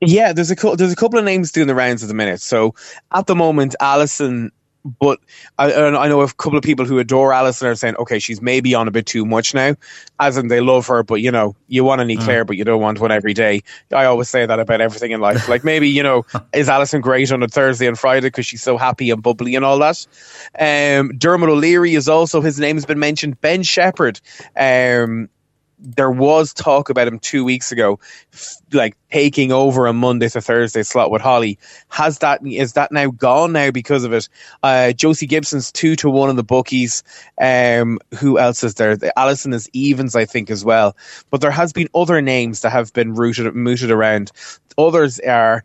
S14: Yeah, there's a cou- there's a couple of names doing the rounds at the minute. So at the moment, Alison but I, I know a couple of people who adore Alison are saying, okay, she's maybe on a bit too much now, as in they love her, but you know, you want an Eclair, mm. but you don't want one every day. I always say that about everything in life. Like maybe you know, is Alison great on a Thursday and Friday because she's so happy and bubbly and all that? Um, Dermot O'Leary is also his name has been mentioned. Ben Shephard. Um, there was talk about him two weeks ago, like taking over a Monday to Thursday slot with Holly. Has that is that now gone now because of it? Uh, Josie Gibson's two to one in the bookies. Um, who else is there? Alison is evens, I think, as well. But there has been other names that have been rooted mooted around. Others are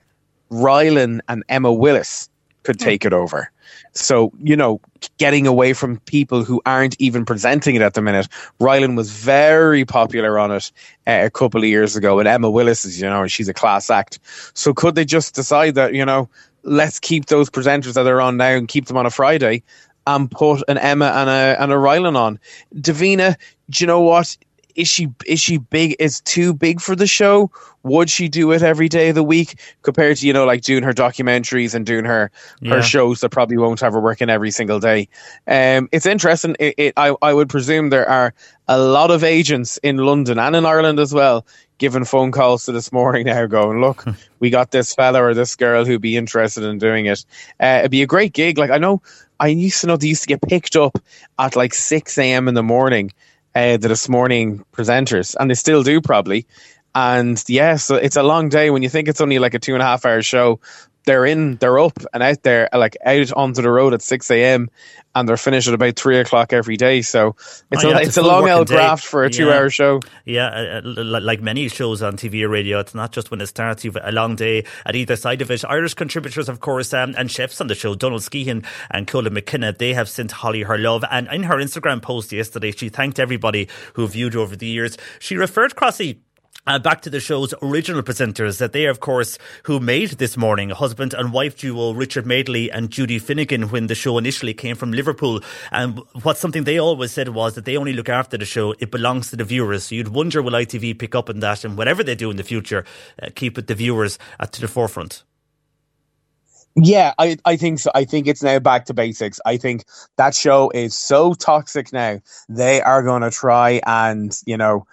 S14: Rylan and Emma Willis could hmm. take it over. So, you know, getting away from people who aren't even presenting it at the minute. Rylan was very popular on it uh, a couple of years ago, and Emma Willis is, you know, she's a class act. So, could they just decide that, you know, let's keep those presenters that are on now and keep them on a Friday and put an Emma and a and a Rylan on? Davina, do you know what? Is she is she big is too big for the show? Would she do it every day of the week? Compared to you know like doing her documentaries and doing her yeah. her shows that probably won't have her working every single day. Um it's interesting it, it, I, I would presume there are a lot of agents in london and in ireland as well giving phone calls to this morning now going look we got this fella or this girl who'd be interested in doing it. Uh, it'd be a great gig. Like i know i used to know they used to get picked up at like 6 a.m in the morning uh, the this morning presenters, and they still do probably. And yeah, so it's a long day when you think it's only like a two and a half hour show. They're in, they're up and out there, like out onto the road at six a.m. and they're finished at about three o'clock every day. So it's oh, yeah, a it's, a long old graft for a two hour show.
S4: Yeah, uh, uh like many shows on TV or radio, it's not just when it starts. You've a long day at either side of it. Irish contributors, of course, um, and chefs on the show, Donal Skehan and Clodagh McKenna, they have sent Holly her love. And in her Instagram post yesterday, she thanked everybody who viewed over the years. She referred Crossy uh, back to the show's original presenters, that they, of course, who made this morning husband and wife duo Richard Madeley and Judy Finnegan when the show initially came from Liverpool. And what something they always said was that they only look after the show; it belongs to the viewers. So you'd wonder will ITV pick up on that, and whatever they do in the future, uh, keep it the viewers at to the forefront.
S14: Yeah, I, I think so. I think it's now back to basics. I think that show is so toxic now. They are going to try and, you know,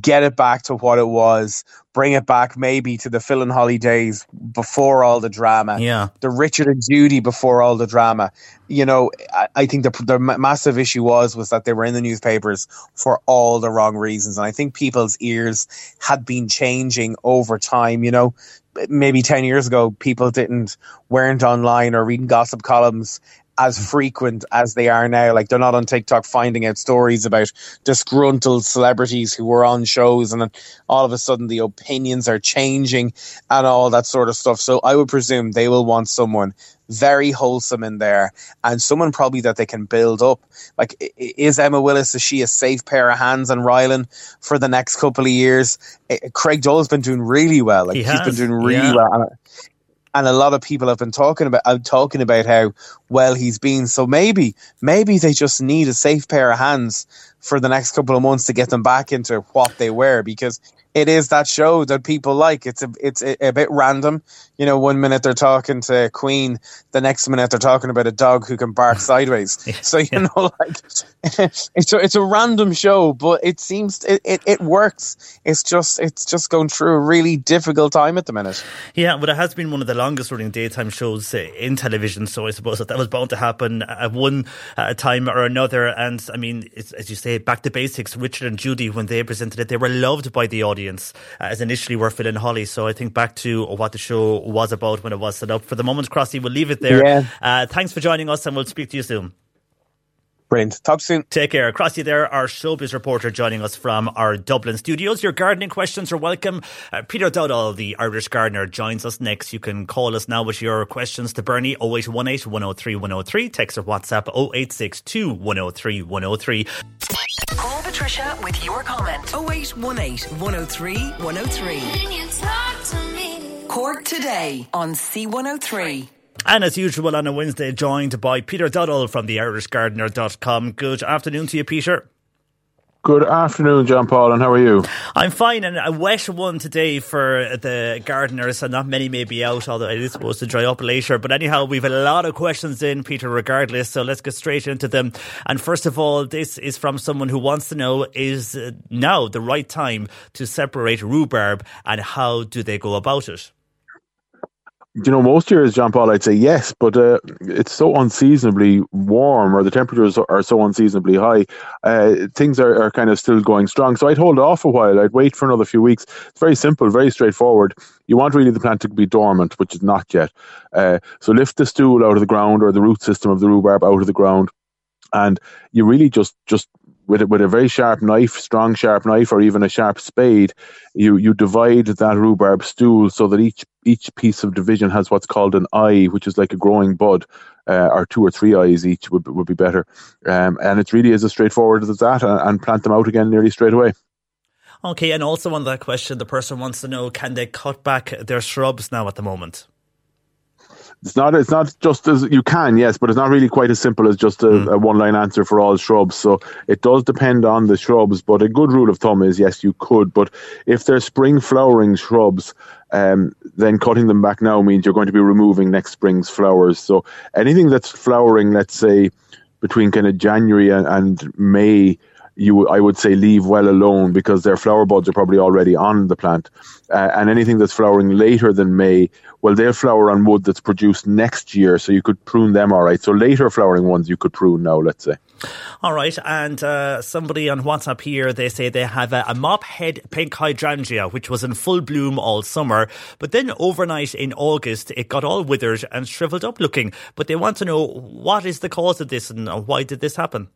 S14: get it back to what it was, bring it back maybe to the Phil and Holly days before all the drama.
S4: Yeah.
S14: The Richard and Judy before all the drama. You know, I, I think the, the massive issue was, was that they were in the newspapers for all the wrong reasons. And I think people's ears had been changing over time, you know, maybe 10 years ago, people didn't, weren't online or reading gossip columns as frequent as they are now. Like they're not on TikTok finding out stories about disgruntled celebrities who were on shows, and then all of a sudden the opinions are changing and all that sort of stuff. So I would presume they will want someone very wholesome in there and someone probably that they can build up. Like, is Emma Willis, is she a safe pair of hands on Rylan for the next couple of years? Eh, Craig Doyle's been doing really well. Like, he has been doing really yeah. well and a lot of people have been talking about uh, talking about how well he's been. So maybe maybe they just need a safe pair of hands for the next couple of months to get them back into what they were because it is that show that people like. It's a it's a, a, bit random. You know, one minute they're talking to Queen, the next minute they're talking about a dog who can bark sideways. So you yeah. know, like it's a, it's a random show, but it seems it, it, it works. It's just it's just going through a really difficult time at the minute.
S4: Yeah, but it has been one of the longest running daytime shows uh, in television. So I suppose that, that was bound to happen at one uh, time or another. And I mean, as you say, back to basics. Richard and Judy, when they presented it, they were loved by the audience audience uh, as initially were Phil and Holly. So I think back to what the show was about when it was set up. For the moment, Crossy, we'll leave it there. Yeah. Uh, thanks for joining us and we'll speak to you soon.
S14: Brilliant. Talk soon.
S4: Take care. Crossy there, our showbiz reporter joining us from our Dublin studios. Your gardening questions are welcome. Uh, Peter Dowdall, the Irish gardener, joins us next. You can call us now with your questions to Bernie 0818 103 103. Text or WhatsApp 0862 103 103.
S2: Call Patricia with your comment 0818 103 103. Cork today on C103.
S4: And as usual on a Wednesday, joined by Peter Dowdall from the IrishGardener.com. Good afternoon to you, Peter.
S15: Good afternoon, John Paul, and how are you?
S4: I'm fine, and a wet one today for the gardeners, and not many may be out, although it is supposed to dry up later. But anyhow, we've a lot of questions in, Peter, regardless, so let's get straight into them. And first of all, this is from someone who wants to know is now the right time to separate rhubarb, and how do they go about it?
S15: You know, most years, John Paul, I'd say yes, but uh, it's so unseasonably warm, or the temperatures are so unseasonably high. Uh, things are, are kind of still going strong. So I'd hold off a while. I'd wait for another few weeks. It's very simple, very straightforward. You want really the plant to be dormant, which is not yet. Uh, so lift the stool out of the ground, or the root system of the rhubarb out of the ground, and you really just just with a, with a very sharp knife, strong sharp knife, or even a sharp spade, you you divide that rhubarb stool so that each each piece of division has what's called an eye, which is like a growing bud, uh, or two or three eyes each would would be better. Um, and it's really as straightforward as that, and, and plant them out again nearly straight away.
S4: Okay, and also on that question, the person wants to know: Can they cut back their shrubs now at the moment?
S15: It's not. It's not just as you can, yes, but it's not really quite as simple as just a, mm. a one-line answer for all shrubs. So it does depend on the shrubs. But a good rule of thumb is yes, you could. But if they're spring flowering shrubs, um, then cutting them back now means you're going to be removing next spring's flowers. So anything that's flowering, let's say between kind of January and, and May you I would say leave well alone because their flower buds are probably already on the plant. Uh, and anything that's flowering later than May, well, they'll flower on wood that's produced next year, so you could prune them all right. So later flowering ones you could prune now, let's say.
S4: All right, and uh, somebody on WhatsApp here, they say they have a, a mop head pink hydrangea, which was in full bloom all summer, but then overnight in August, it got all withered and shriveled up looking. But they want to know what is the cause of this and why did this happen?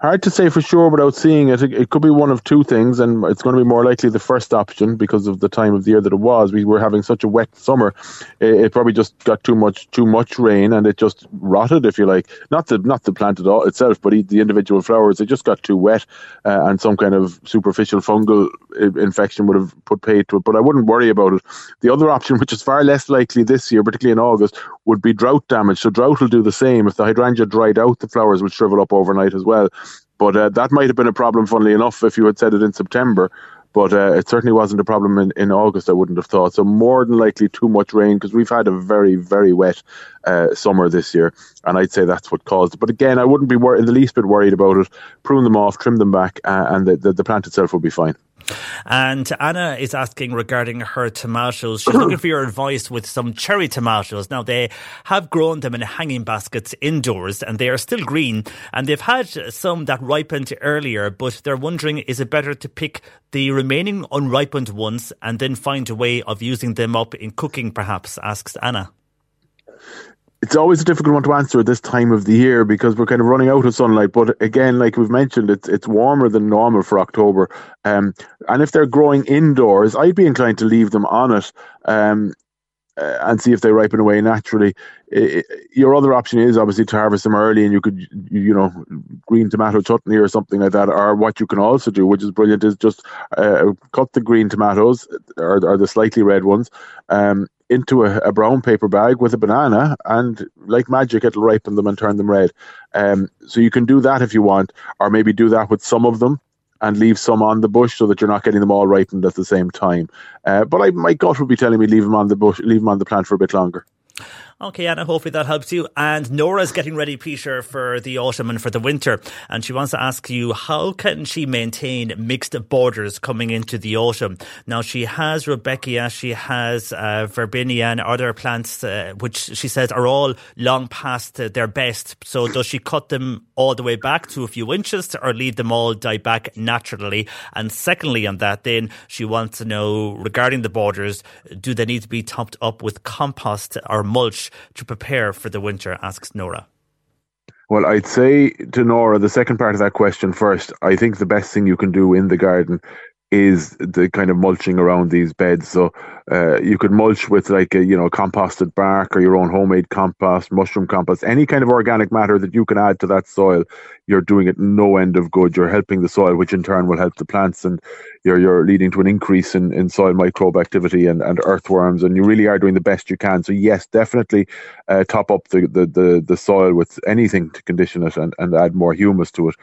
S15: Hard to say for sure without seeing it. It could be one of two things, and it's going to be more likely the first option because of the time of the year that it was. We were having such a wet summer; it, probably just got too much too much rain, and it just rotted, if you like. Not the not the plant at all itself, but the individual flowers. It just got too wet, uh, and some kind of superficial fungal uh, infection would have put paid to it. But I wouldn't worry about it. The other option, which is far less likely this year, particularly in August, would be drought damage. So drought will do the same. If the hydrangea dried out, the flowers would shrivel up overnight as well. But uh, that might have been a problem, funnily enough, if you had said it in September. But uh, it certainly wasn't a problem in, in August, I wouldn't have thought. So, more than likely, too much rain because we've had a very, very wet uh, summer this year. And I'd say that's what caused it. But again, I wouldn't be wor- in the least bit worried about it. Prune them off, trim them back, uh, and the, the, the plant itself will be fine.
S4: And Anna is asking regarding her tomatoes. She's looking for your advice with some cherry tomatoes. Now, they have grown them in hanging baskets indoors and they are still green. And they've had some that ripened earlier, but they're wondering is it better to pick the remaining unripened ones and then find a way of using them up in cooking, perhaps? asks Anna
S15: it's always a difficult one to answer at this time of the year because we're kind of running out of sunlight. But again, like we've mentioned, it's it's warmer than normal for October. Um, and if they're growing indoors, I'd be inclined to leave them on it. Um, uh, and see if they ripen away naturally. It, your other option is obviously to harvest them early, and you could, you know, green tomato chutney or something like that. Or what you can also do, which is brilliant, is just uh, cut the green tomatoes or, or the slightly red ones, um, into a, a, brown paper bag with a banana, and like magic, it'll ripen them and turn them red. Um, so you can do that if you want, or maybe do that with some of them and leave some on the bush so that you're not getting them all ripened at the same time. Uh, but I, my gut would be telling me leave them on the bush, leave them on the plant for a bit longer.
S4: Okay, Anna, hopefully that helps you. And Nora's getting ready, Peter, for the autumn and for the winter. And she wants to ask you, how can she maintain mixed borders coming into the autumn? Now, she has Rudbeckia, she has uh, Verbena and other plants, uh, which she says are all long past their best. So does she cut them all the way back to a few inches or leave them all die back naturally? And secondly, on that, then she wants to know regarding the borders, do they need to be topped up with compost or mulch to prepare for the winter? asks Nora.
S15: Well, I'd say to Nora, the second part of that question first. I think the best thing you can do in the garden is the kind of mulching around these beds. So uh, you could mulch with like a you know composted bark or your own homemade compost, mushroom compost, any kind of organic matter that you can add to that soil. You're doing it no end of good. You're helping the soil, which in turn will help the plants, and you're you're leading to an increase in, in soil microbe activity and, and earthworms. And you really are doing the best you can. So yes, definitely uh, top up the, the, the, the soil with anything to condition it and, and add more humus to it.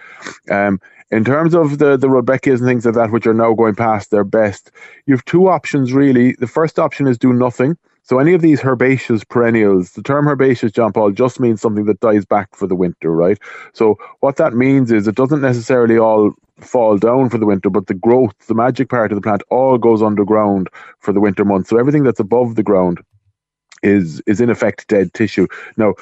S15: Um, in terms of the, the Rudbeckias and things like that, which are now going past their best, you have two options really. The first option is do nothing. So any of these herbaceous perennials, the term herbaceous, John Paul, just means something that dies back for the winter, right? So what that means is it doesn't necessarily all fall down for the winter, but the growth, the magic part of the plant, all goes underground for the winter months. So everything that's above the ground is is in effect dead tissue. Now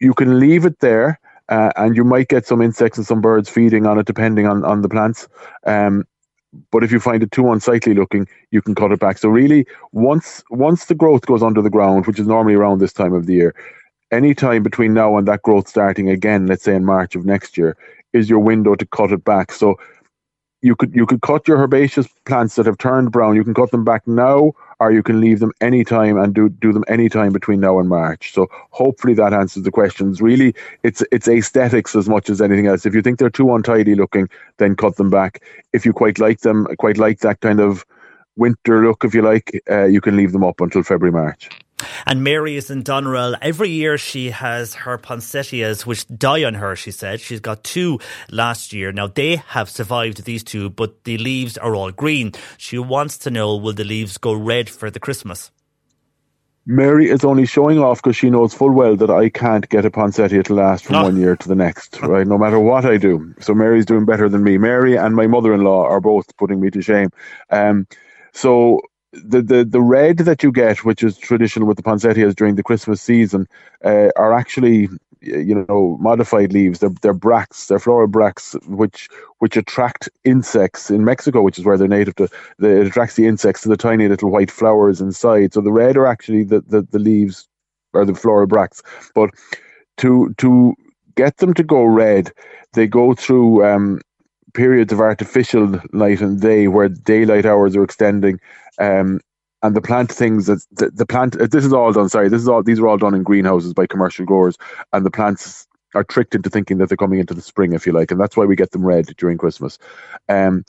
S15: you can leave it there uh, and you might get some insects and some birds feeding on it depending on, on the plants. Um, but if you find it too unsightly looking, you can cut it back. So really, once once the growth goes under the ground, which is normally around this time of the year, any time between now and that growth starting again, let's say in March of next year, is your window to cut it back. So you could you could cut your herbaceous plants that have turned brown. You can cut them back now, or you can leave them anytime and do do them anytime between now and March. So hopefully that answers the questions. Really, it's it's aesthetics as much as anything else. If you think they're too untidy looking, then cut them back. If you quite like them, quite like that kind of winter look, if you like, uh, you can leave them up until February March.
S4: And Mary is in Doneraile. Every year she has her poinsettias, which die on her, she said. She's got two last year. Now they have survived these two, but the leaves are all green. She wants to know will the leaves go red for the Christmas?
S15: Mary is only showing off because she knows full well that I can't get a poinsettia to last from no. one year to the next, right? No matter what I do. So Mary's doing better than me. Mary and my mother in law are both putting me to shame. Um, so the, the, the red that you get, which is traditional with the poinsettias during the Christmas season, uh, are actually you know modified leaves. They're they're bracts, they're floral bracts, which which attract insects in Mexico, which is where they're native to. The, it attracts the insects to the tiny little white flowers inside. So the red are actually the the, the leaves or the floral bracts, but to to get them to go red, they go through um, periods of artificial night and day where daylight hours are extending um, and the plant things that the, the plant this is all done sorry this is all these are all done in greenhouses by commercial growers and the plants are tricked into thinking that they're coming into the spring if you like and that's why we get them red during christmas. Um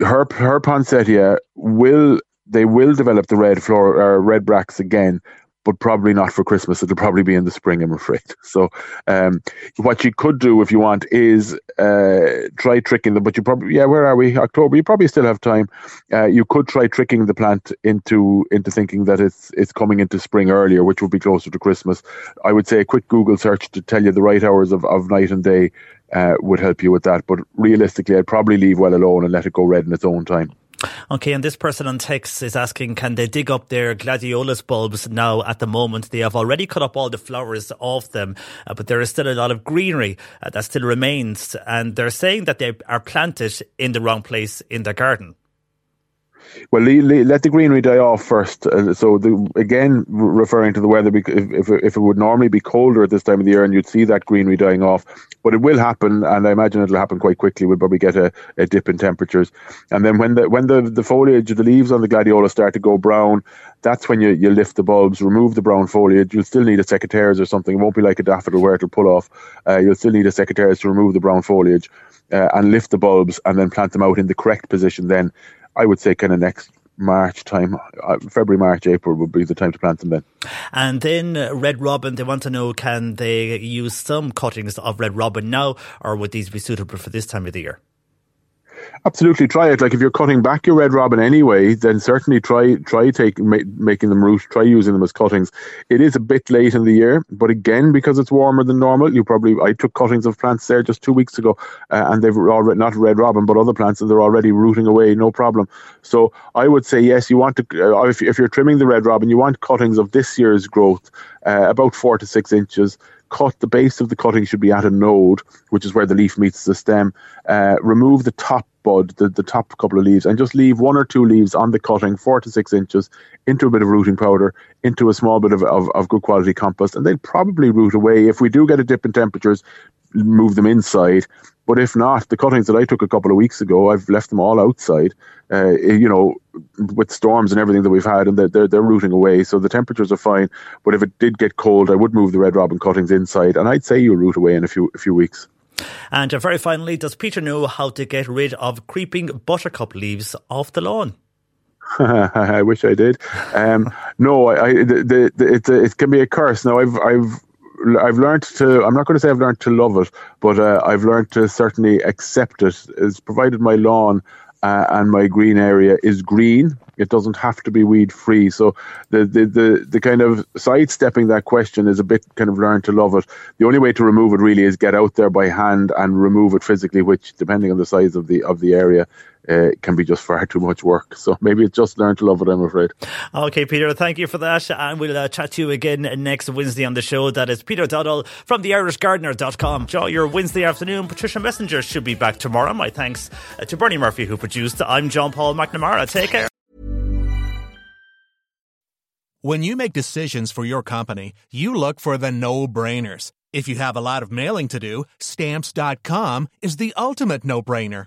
S15: her her poinsettia will they will develop the red floor or red bracts again but probably not for Christmas. It'll probably be in the spring, I'm afraid. So, um, what you could do if you want is uh, try tricking them. But you probably, yeah, where are we? October. You probably still have time. Uh, you could try tricking the plant into into thinking that it's it's coming into spring earlier, which would be closer to Christmas. I would say a quick Google search to tell you the right hours of, of night and day uh, would help you with that. But realistically, I'd probably leave well alone and let it go red in its own time.
S4: Okay, and this person on text is asking, can they dig up their gladiolus bulbs now at the moment? They have already cut up all the flowers off them, uh, but there is still a lot of greenery uh, that still remains. And they're saying that they are planted in the wrong place in their garden.
S15: Well, let the greenery die off first. Uh, so, the, again, referring to the weather, if, if, if it would normally be colder at this time of the year and you'd see that greenery dying off, but it will happen, and I imagine it'll happen quite quickly. We'll probably get a, a dip in temperatures. And then when the when the, the foliage, the leaves on the gladiola start to go brown, that's when you, you lift the bulbs, remove the brown foliage. You'll still need a secateurs or something. It won't be like a daffodil where it'll pull off. Uh, you'll still need a secateurs to remove the brown foliage. Uh, and lift the bulbs and then plant them out in the correct position then I would say kind of next March time, uh, February, March, April would be the time to plant them then.
S4: And then uh, Red Robin, they want to know can they use some cuttings of Red Robin now, or would these be suitable for this time of the year?
S15: Absolutely, try it. Like if you're cutting back your red robin anyway, then certainly try try taking ma- making them root. Try using them as cuttings. It is a bit late in the year, but again, because it's warmer than normal, you probably I took cuttings of plants there just two weeks ago, uh, and they've already not red robin, but other plants, and they're already rooting away, no problem. So I would say yes, you want to uh, if if you're trimming the red robin, you want cuttings of this year's growth, uh, about four to six inches cut the base of the cutting should be at a node, which is where the leaf meets the stem. Uh, remove the top bud, the, the top couple of leaves, and just leave one or two leaves on the cutting, four to six inches, into a bit of rooting powder, into a small bit of, of, of good quality compost, and they'll probably root away. If we do get a dip in temperatures, move them inside. But if not, the cuttings that I took a couple of weeks ago, I've left them all outside. Uh, you know, with storms and everything that we've had, and they're they're rooting away. So the temperatures are fine. But if it did get cold, I would move the red robin cuttings inside, and I'd say you'll root away in a few a few weeks.
S4: And very finally, does Peter know how to get rid of creeping buttercup leaves off the lawn?
S15: I wish I did. Um, no, I, I the, the, it, it can be a curse. Now I've I've I've learned to. I'm not going to say I've learned to love it, but uh, I've learned to certainly accept it. It's provided my lawn uh, and my green area is green. It doesn't have to be weed free. So the, the, the, the kind of sidestepping that question is a bit kind of learn to love it. The only way to remove it really is get out there by hand and remove it physically, which depending on the size of the of the area, uh, can be just far too much work. So maybe it's just learn to love it, I'm afraid.
S4: Okay, Peter, thank you for that. And we'll uh, chat to you again next Wednesday on the show. That is Peter Dowdall from theirishgardener.com. Enjoy your Wednesday afternoon. Patricia Messinger should be back tomorrow. My thanks uh, to Bernie Murphy, who produced. I'm John Paul McNamara. Take care.
S16: When you make decisions for your company, you look for the no brainers. If you have a lot of mailing to do, stamps.com is the ultimate no brainer.